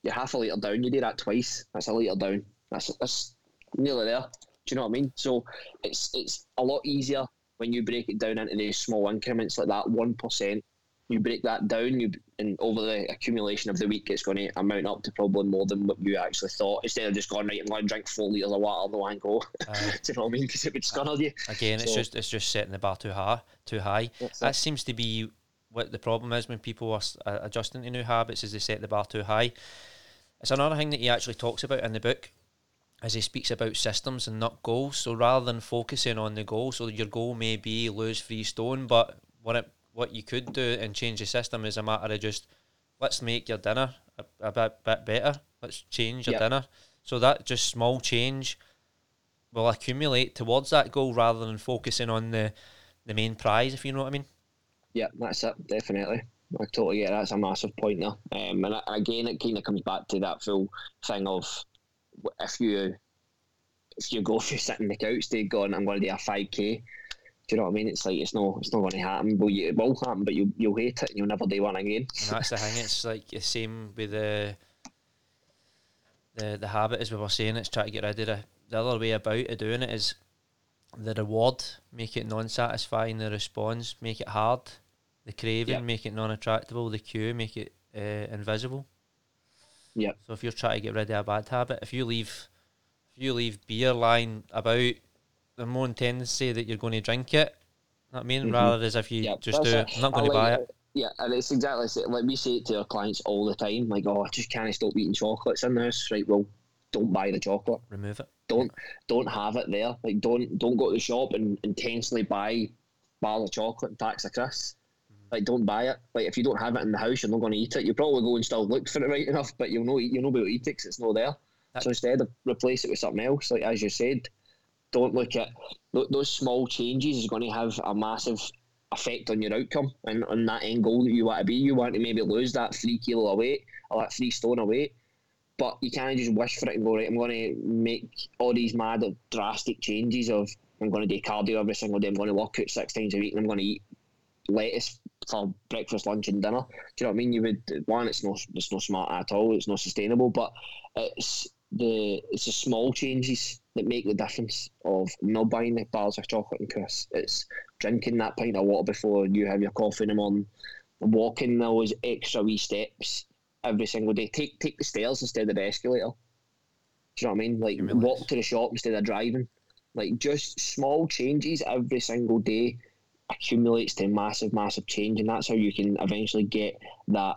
you're half a litre down. You do that twice. That's a litre down. That's that's nearly there. Do you know what I mean? So it's it's a lot easier when you break it down into these small increments like that. One percent. You break that down, you and over the accumulation of the week, it's going to amount up to probably more than what you actually thought. Instead of just going right, I'm going to drink four litres of water, no, I go.
Aye.
Do you know what I mean? Because it would scunner you.
Again, it's just it's just setting the bar too high. Too high. That
it.
seems to be what the problem is when people are uh, adjusting to new habits is they set the bar too high. It's another thing that he actually talks about in the book as he speaks about systems and not goals. So rather than focusing on the goal, so your goal may be lose three stone, but what it what you could do and change the system is a matter of just let's make your dinner a, a bit bit better. Let's change your
Yep.
dinner. So that just small change will accumulate towards that goal rather than focusing on the the main prize, if you know what I mean.
Yeah, that's it. Definitely. I totally get it. That's a massive point there. Um, and again, it kind of comes back to that full thing of if you if you go through sitting on the couch, they going, I'm going to do a five k. Do you know what I mean? It's like it's no, it's not going to happen. Well, you, it will happen, but you you'll hate it and you'll never do one again.
And that's the thing. It's like the same with the the the habit as we were saying. It's trying to get rid of the the other way about of doing it is the reward, make it non-satisfying. The response, make it hard. The craving,
Yeah.
make it non-attractable. The cue, make it uh, invisible.
Yeah.
So if you're trying to get rid of a bad habit, if you leave, if you leave beer lying about, the more tendency that you're going to drink it, I mean, mm-hmm. rather as if you yep, just do it. I'm not going to buy it.
Yeah, and it's exactly like we say it to our clients all the time. Like, oh, I just can't stop eating chocolates in this. Right, well, don't buy the chocolate.
Remove it.
Don't don't have it there. Like, don't don't go to the shop and intentionally buy bars of chocolate and packs of crisps. Mm-hmm. Like, don't buy it. Like, if you don't have it in the house, you're not going to eat it. You probably go and still look for it right enough, but you'll know you'll not be able to eat it because it's not there. So instead, of replace it with something else. Like as you said, don't look at those small changes is going to have a massive effect on your outcome and on that end goal that you want to be. You want to maybe lose that three kilo of weight or that three stone of weight, but you can't just wish for it and go right. I'm going to make all these mad drastic changes of I'm going to do cardio every single day. I'm going to work out six times a week and I'm going to eat lettuce for breakfast, lunch, and dinner. Do you know what I mean? You would one, it's not it's not smart at all. It's not sustainable, but it's the it's the small changes that make the difference of not buying the bars of chocolate and crisps. It's drinking that pint of water before you have your coffee in the morning, walking those extra wee steps every single day. Take take the stairs instead of the escalator. Do you know what I mean? Like walk to the shop instead of driving. Like just small changes every single day accumulates to massive, massive change, and that's how you can eventually get that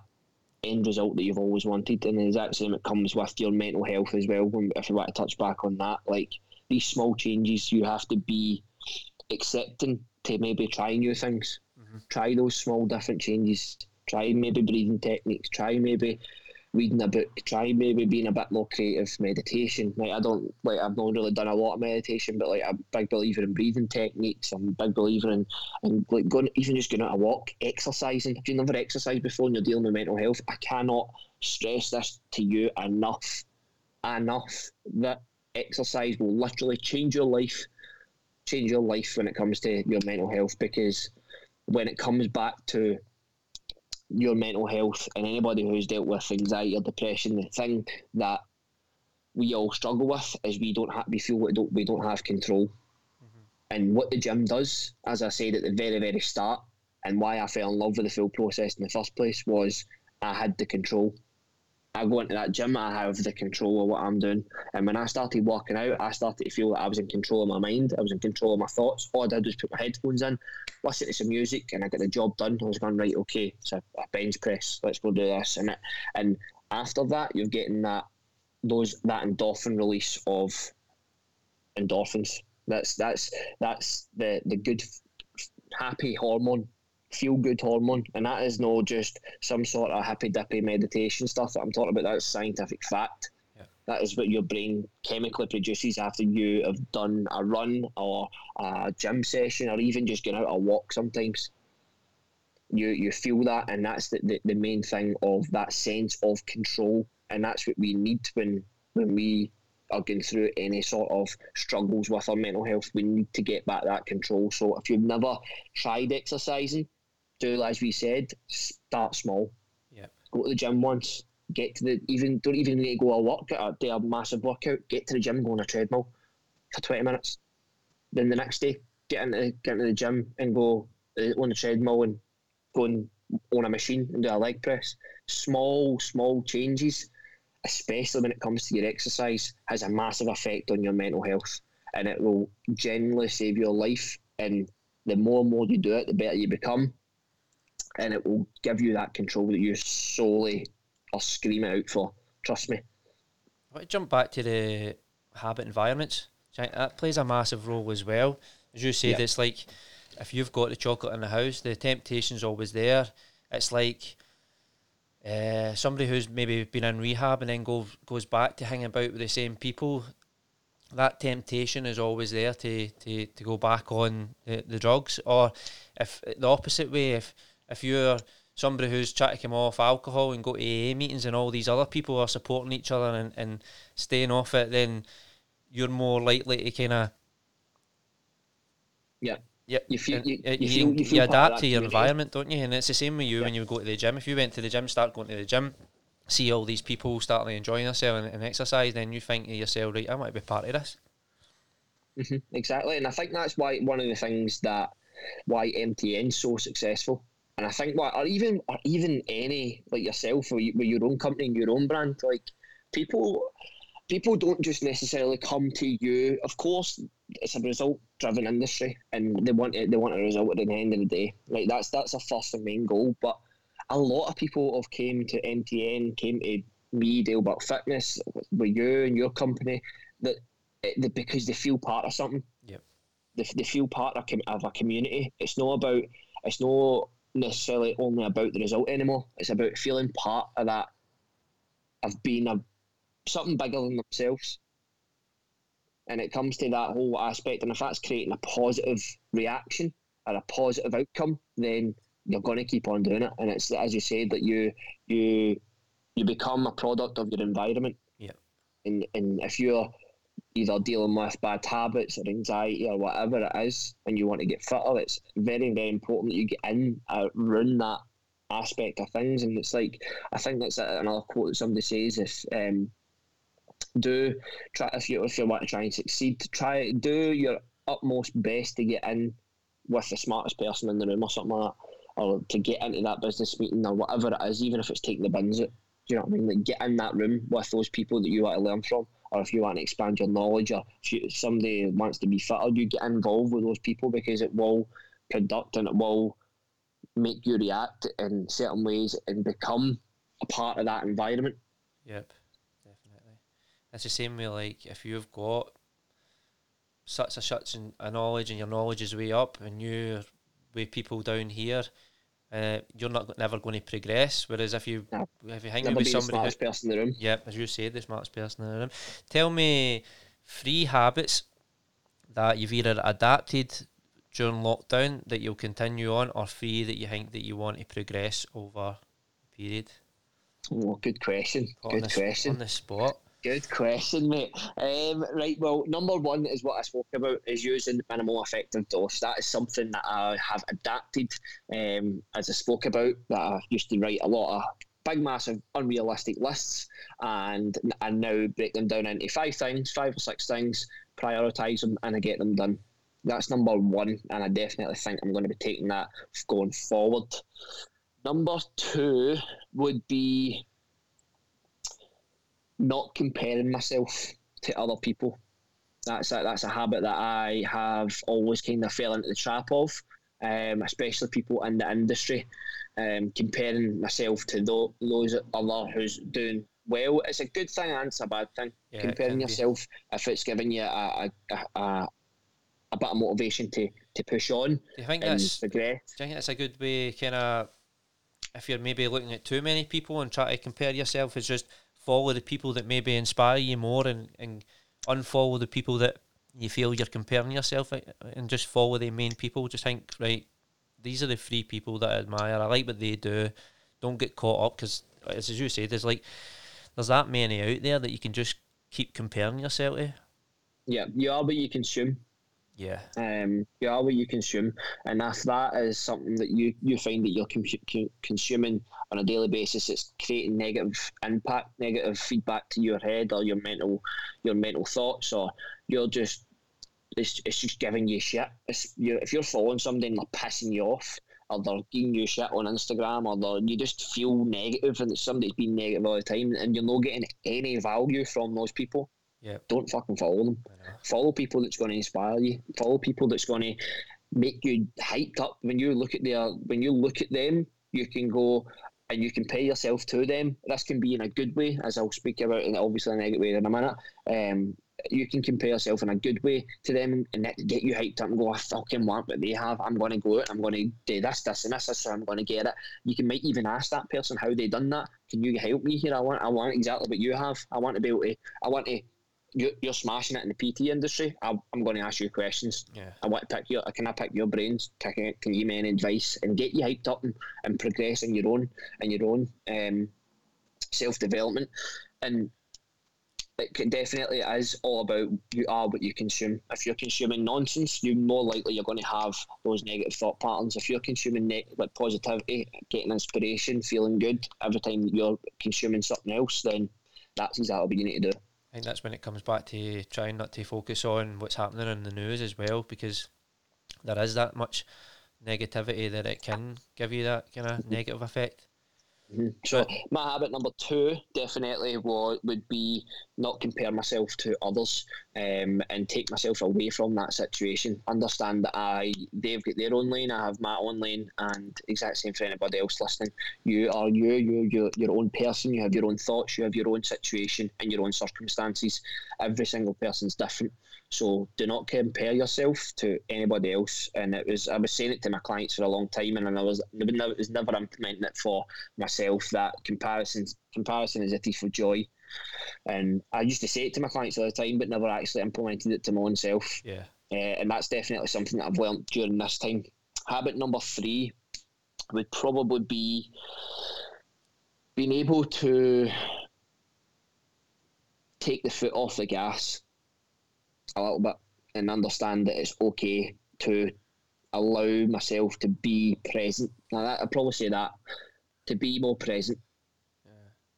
end result that you've always wanted. And the exact same it comes with your mental health as well. If you want to touch back on that, like these small changes, you have to be accepting to maybe try new things. Mm-hmm. Try those small different changes. Try maybe breathing techniques. Try maybe reading a book, try maybe being a bit more creative, meditation. Like I don't like I've not really done a lot of meditation, but like I'm a big believer in breathing techniques. I'm a big believer in and like going even just going out a walk, exercising. If you've never exercised before and you're dealing with mental health, I cannot stress this to you enough, enough that exercise will literally change your life, change your life when it comes to your mental health because when it comes back to your mental health and anybody who's dealt with anxiety or depression, the thing that we all struggle with is we don't have we feel we don't we don't have control. Mm-hmm. And what the gym does, as I said at the very very start, and why I fell in love with the full process in the first place was I had the control. I go into that gym, I have the control of what I'm doing. And when I started walking out, I started to feel that I was in control of my mind, I was in control of my thoughts. All I did was put my headphones in, listen to some music, and I got the job done. I was going, right, okay, it's a, a bench press, let's go do this. And, it, and after that, you're getting that those that endorphin release of endorphins. That's that's that's the the good happy hormone feel good hormone, and that is not just some sort of happy dippy meditation stuff that I'm talking about. That's scientific fact. Yeah. That is what your brain chemically produces after you have done a run or a gym session, or even just going out a walk. Sometimes you you feel that, and that's the, the, the main thing of that sense of control, and that's what we need when when we are going through any sort of struggles with our mental health. We need to get back that control. So if you've never tried exercising, do as we said, start small.
Yeah.
Go to the gym once. Get to the even don't even need to go a workout, do a massive workout. Get to the gym, go on a treadmill for twenty minutes. Then the next day, get into get into the gym and go uh, on a treadmill and go and on a machine and do a leg press. Small, small changes, especially when it comes to your exercise, has a massive effect on your mental health, and it will generally save your life. And the more and more you do it, the better you become and it will give you that control that you solely are screaming out for. Trust me.
I want to jump back to the habit environments. That plays a massive role as well. As you said, it's like if you've got the chocolate in the house, the temptation's always there. It's like uh, somebody who's maybe been in rehab and then go, goes back to hanging about with the same people. That temptation is always there to, to, to go back on the, the drugs. Or if the opposite way, if if you're somebody who's trying to come off alcohol and go to AA meetings and all these other people are supporting each other and, and staying off it, then you're more likely to kind of
yeah.
Yeah, you, feel, you, you, you, feel, you, feel you adapt to your environment, don't you? And it's the same with you yeah. when you go to the gym. If you went to the gym, start going to the gym, see all these people starting enjoying themselves and, and exercise, then you think to yourself, right, I might be part of this.
Mm-hmm, exactly, and I think that's why one of the things that why MTN's so successful and I think what, or even, or even any like yourself with, with your own company and your own brand, like people, people don't just necessarily come to you. Of course, it's a result driven industry, and they want it, they want a result at the end of the day. Like that's that's a first and main goal. But a lot of people have came to MTN, came to me, Dale Burke Fitness, with you and your company, that, eh, that because they feel part of something.
Yep.
They, they feel part of, of a community. It's not about it's not necessarily only about the result anymore. It's about feeling part of that, of being a something bigger than themselves. And it comes to that whole aspect, and if that's creating a positive reaction or a positive outcome, then you're going to keep on doing it. And it's as you said that you you you become a product of your environment.
Yeah.
And and if you're either dealing with bad habits or anxiety or whatever it is, and you want to get fitter, it's very, very important that you get in around that aspect of things. And it's like, I think that's another quote that somebody says if, um, do try if you if you want to try and succeed, try do your utmost best to get in with the smartest person in the room or something like that, or to get into that business meeting or whatever it is, even if it's taking the bins. Do you know what I mean? Like get in that room with those people that you want to learn from, or if you want to expand your knowledge, or if, somebody wants to be fitter, you get involved with those people because it will conduct and it will make you react in certain ways and become a part of that environment.
Yep. Definitely. It's the same way, like if you've got such a such a knowledge and your knowledge is way up, and you're with people down here, uh, you're not never going to progress. Whereas if you no. if you hang
out
with somebody,
the smartest who, person in the room.
Yep, as you said, the smartest person in the room. Tell me three habits that you've either adapted during lockdown that you'll continue on, or three that you think that you want to progress over the period.
Oh, good question.
Put
good
on the,
question.
On the spot.
Good question, mate. Um, right, well, number one is what I spoke about is using minimal effective dose. That is something that I have adapted, um, as I spoke about. That I used to write a lot of big, massive, unrealistic lists, and I now break them down into five things, five or six things, prioritize them, and I get them done. That's number one, and I definitely think I'm going to be taking that going forward. Number two would be not comparing myself to other people. That's a, that's a habit that I have always kind of fell into the trap of, um, especially people in the industry. Um, comparing myself to those, those other who's doing well, it's a good thing and it's a bad thing. Yeah, comparing yourself, be. if it's giving you a, a, a, a bit of motivation to, to push on do
you think that's,
progress.
Do you think that's a good way, kind of, if you're maybe looking at too many people and try to compare yourself, it's just follow the people that maybe inspire you more and, and unfollow the people that you feel you're comparing yourself and just follow the main people. Just think, right, these are the three people that I admire. I like what they do. Don't get caught up because, as you say, there's like there's that many out there that you can just keep comparing yourself to.
Yeah, you are what you consume.
Yeah.
Um, you are what you consume, and if that is something that you, you find that you're com- consuming on a daily basis, it's creating negative impact, negative feedback to your head or your mental, your mental thoughts, or you're just it's, it's just giving you shit. You're, if you're following somebody and they're pissing you off, or they're giving you shit on Instagram, or you just feel negative and somebody's being negative all the time, and you're not getting any value from those people
yeah.
Don't fucking follow them. Follow people that's going to inspire you. Follow people that's going to make you hyped up. When you look at their, when you look at them, you can go and you compare yourself to them. This can be in a good way, as I'll speak about, and obviously a negative way in a minute. Um, you can compare yourself in a good way to them and that get you hyped up and go, I fucking want what they have. I'm going to go out. I'm going to do this, this, and this. So I'm going to get it. You can might even ask that person how they done that. Can you help me here? I want, I want exactly what you have. I want to be able to, I want to you're, you're smashing it in the PT industry. I, am going to ask you questions.
Yeah.
I want to pick your. Can I pick your brains? Can, can you give me any advice and get you hyped up and, and progress in your own in your own um, self development? And it definitely is all about you are what you consume. If you're consuming nonsense, you're more likely you're going to have those negative thought patterns. If you're consuming ne- like positivity, getting inspiration, feeling good every time you're consuming something else, then that's exactly what you need to do.
I think that's when it comes back to trying not to focus on what's happening in the news as well, because there is that much negativity that it can give you that kind of mm-hmm. negative effect.
Mm-hmm. So my habit number two definitely would be not compare myself to others um, and take myself away from that situation. Understand that I they've got their own lane, I have my own lane, and exact same for anybody else listening. You are you, you you're your own person. You have your own thoughts. You have your own situation and your own circumstances. Every single person's different. So do not compare yourself to anybody else. And it was I was saying it to my clients for a long time, and I was it was never implementing it for myself. That comparison comparison is a thief of joy. And I used to say it to my clients all the time, but never actually implemented it to my own self.
Yeah.
Uh, and that's definitely something that I've learned during this time. Habit number three would probably be being able to take the foot off the gas a little bit and understand that it's okay to allow myself to be present. Now, that, I'd probably say that to be more present. Yeah.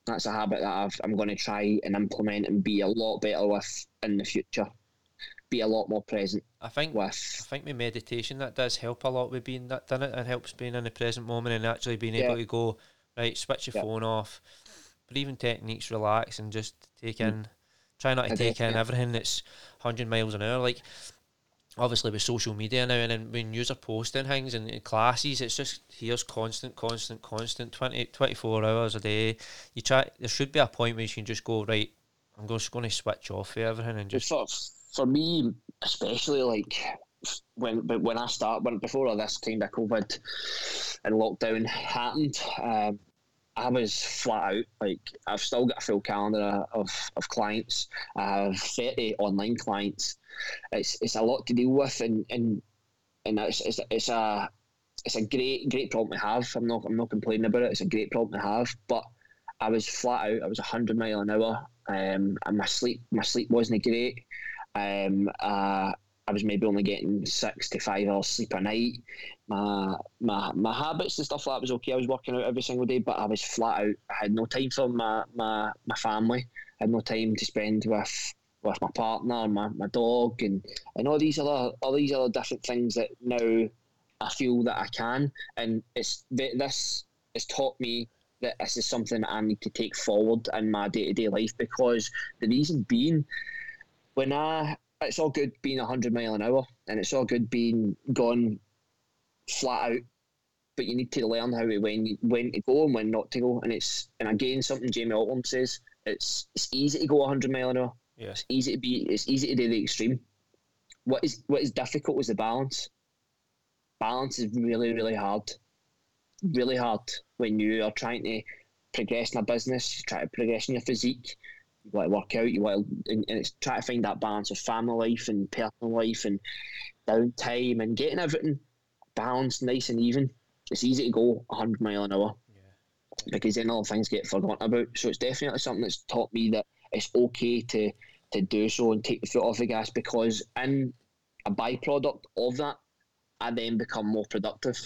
That's a habit that I've, I'm going to try and implement and be a lot better with in the future. Be a lot more present.
I think with. I think with meditation that does help a lot with being that done it. It helps being in the present moment and actually being yeah. able to go right, switch your yeah. phone off. Breathing techniques, relax, and just take mm. in Try not to take in everything that's 100 miles an hour. Like, obviously, with social media now, and then when you're posting things and classes, it's just here's constant, constant, constant, 20, 24 hours a day. You try. There should be a point where you can just go right. I'm just going to switch off everything and just.
For, for me, especially like when when I start when before all this kind of COVID and lockdown happened, um, I was flat out. Like I've still got a full calendar of, of clients. I have thirty online clients. It's it's a lot to deal with, and and and it's it's, it's a it's a great great problem to have. I'm not I'm not complaining about it. It's a great problem to have. But I was flat out. I was hundred mile an hour, um, and my sleep my sleep wasn't great. Um, uh, I was maybe only getting six to five hours sleep a night. My my my habits and stuff like that was okay. I was working out every single day, but I was flat out. I had no time for my my, my family. I had no time to spend with with my partner, my, my dog, and, and all these other all these other different things that now I feel that I can. And it's this has taught me that this is something that I need to take forward in my day to day life because the reason being, when I it's all good being 100 mile an hour and it's all good being gone flat out but you need to learn how to when when to go and when not to go. And it's and again something Jamie Altman says it's it's easy to go 100 mile an hour.
Yeah.
it's easy to be it's easy to do the extreme. What is what is difficult is the balance. Balance is really really hard. Really hard when you are trying to progress in a business try to progress in your physique you want to work out, you want to, and, and it's try to find that balance of family life and personal life and downtime and getting everything balanced, nice and even. It's easy to go 100 mile an hour yeah. because then all things get forgotten about. So it's definitely something that's taught me that it's okay to to do so and take the foot off the gas because in a byproduct of that, I then become more productive.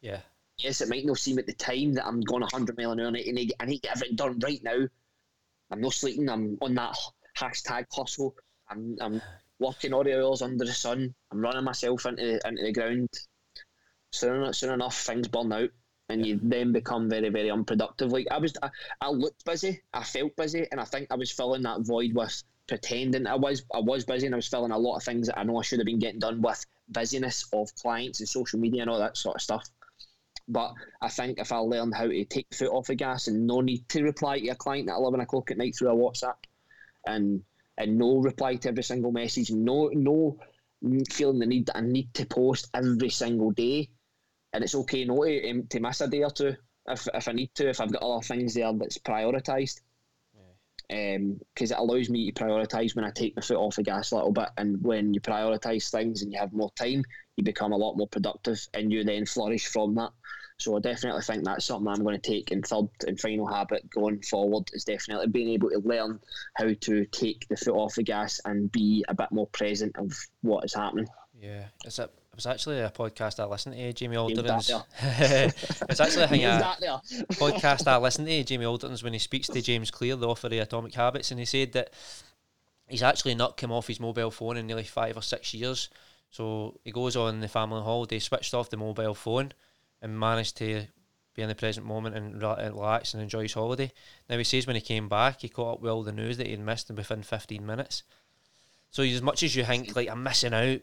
Yeah.
Yes, it might not seem at the time that I'm going 100 mile an hour and I need, I need to get everything done right now. I'm not sleeping. I'm on that hashtag hustle. I'm, I'm working all the hours under the sun. I'm running myself into into the ground. Soon, soon enough, things burn out, and you then become very, very unproductive. Like I was, I, I looked busy. I felt busy, and I think I was filling that void with pretending I was. I was busy, and I was filling a lot of things that I know I should have been getting done with busyness of clients and social media and all that sort of stuff. But I think if I learn how to take the foot off the gas and no need to reply to a client at eleven o'clock at night through a WhatsApp, and and no reply to every single message, no no feeling the need that I need to post every single day, and it's okay not to, um, to miss a day or two if, if I need to, if I've got other things there that's prioritised. Because um, it allows me to prioritise when I take my foot off the gas a little bit, and when you prioritise things and you have more time, you become a lot more productive, and you then flourish from that. So I definitely think that's something I'm going to take in third and final habit going forward is definitely being able to learn how to take the foot off the gas and be a bit more present of what is happening.
Yeah, it's a, it was actually a podcast I listened to, eh, Jamie Alderton's. it's actually a, thing podcast I listened to, eh, Jamie Alderton's, when he speaks to James Clear, the author of Atomic Habits, and he said that he's actually not come off his mobile phone in nearly five or six years. So he goes on the family holiday, switched off the mobile phone, and managed to be in the present moment and relax and enjoy his holiday. Now he says when he came back, he caught up with all the news that he'd missed within 15 minutes. So as much as you think like I'm missing out,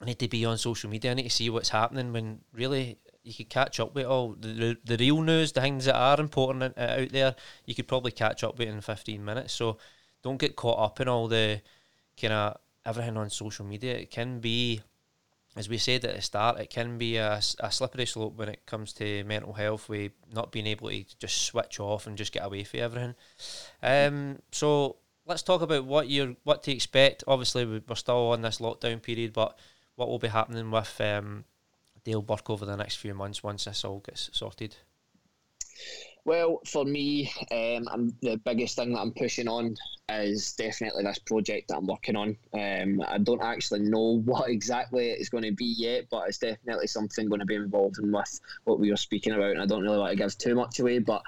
I need to be on social media. I need to see what's happening. When really you could catch up with all the, the, the real news, the things that are important uh, out there. You could probably catch up with in 15 minutes. So don't get caught up in all the kind of everything on social media. It can be as we said at the start, it can be a, a slippery slope when it comes to mental health, with not being able to just switch off and just get away from everything. Um, so let's talk about what you're what to expect. Obviously, we're still on this lockdown period, but what will be happening with um, Dale Burke over the next few months once this all gets sorted?
Well, for me, um, the biggest thing that I'm pushing on is definitely this project that I'm working on. Um, I don't actually know what exactly it's going to be yet, but it's definitely something going to be involved in with what we were speaking about. And I don't really want to give too much away, but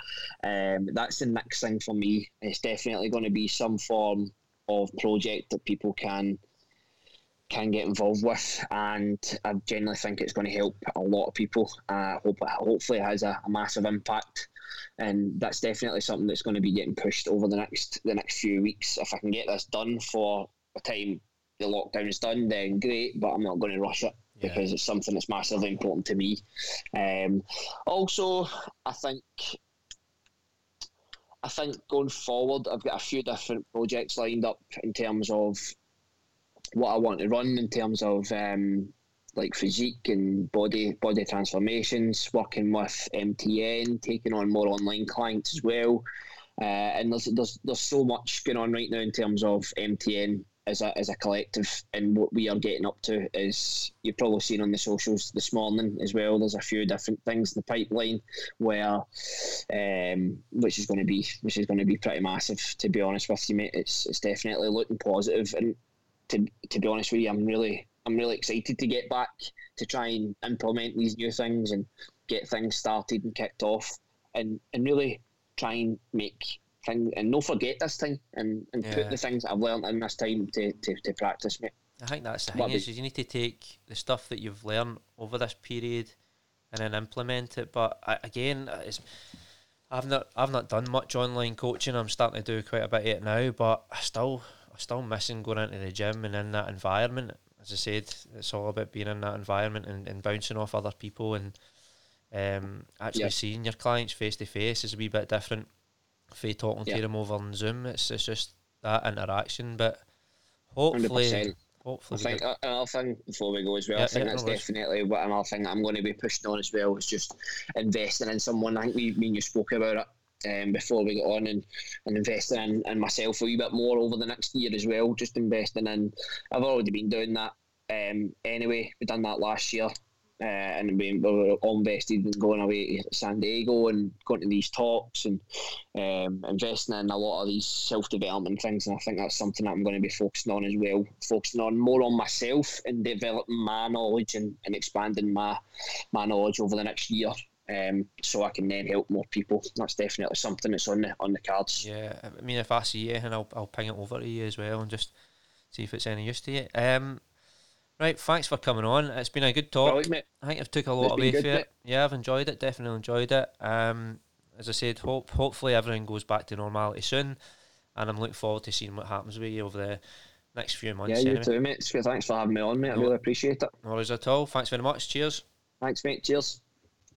um, that's the next thing for me. It's definitely going to be some form of project that people can can get involved with, and I generally think it's going to help a lot of people. Uh, hope hopefully it has a, a massive impact and that's definitely something that's going to be getting pushed over the next the next few weeks. If I can get this done for the time the lockdown is done, then great. But I'm not going to rush it yeah. because it's something that's massively important to me. Um, also, I think. I think going forward, I've got a few different projects lined up in terms of what I want to run in terms of um, like physique and body body transformations, working with MTN, taking on more online clients as well. Uh, and there's, there's there's so much going on right now in terms of MTN as a as a collective, and what we are getting up to is you've probably seen on the socials this morning as well. There's a few different things in the pipeline where, um, which is going to be which is going to be pretty massive. To be honest with you, mate, it's it's definitely looking positive, and to to be honest with you, I'm really I'm really excited to get back to try and implement these new things and get things started and kicked off and, and really try and make things and not forget this thing and, and yeah. put the things I've learned in this time to, to, to practice, mate.
I think that's the thing is, is you need to take the stuff that you've learned over this period and then implement it. But I, again, uh, it's, I've not I've not done much online coaching. I'm starting to do quite a bit of it now, but I still I'm still missing going into the gym and in that environment as I said, it's all about being in that environment and, and bouncing off other people and um, actually seeing your clients face to face is a wee bit different. If you talking to them over on Zoom, it's it's just that interaction. But hopefully, 100%. hopefully,
I think another thing before we go as well. I think that's definitely what another thing I'm going to be pushing on as well is just investing in someone. I think we, me and you spoke about it um, before we get on and, and investing in, in myself a wee bit more over the next year as well. Just investing in, I've already been doing that um, anyway. We done that last year. Uh, and we, we were all invested in going away to San Diego and going to these talks and um, investing in a lot of these self development things. And I think that's something that I'm going to be focusing on as well, focusing on more on myself and developing my knowledge and, and expanding my my knowledge over the next year um, so I can then help more people. That's definitely something that's on the on the cards.
Yeah, I mean, if I see and I'll I'll ping it over to you as well, and just see if it's any use to you. Um, right, thanks for coming on. It's been a good talk. I think I've took a lot away from it. Yeah, I've enjoyed it. Definitely enjoyed it. Um, as I said, hope hopefully everything goes back to normality soon, and I'm looking forward to seeing what happens with you over the next few months.
Yeah, you anyway. too, mate. Thanks for having me on, mate. I really appreciate it.
No worries at all. Thanks very much. Cheers.
Thanks, mate. Cheers.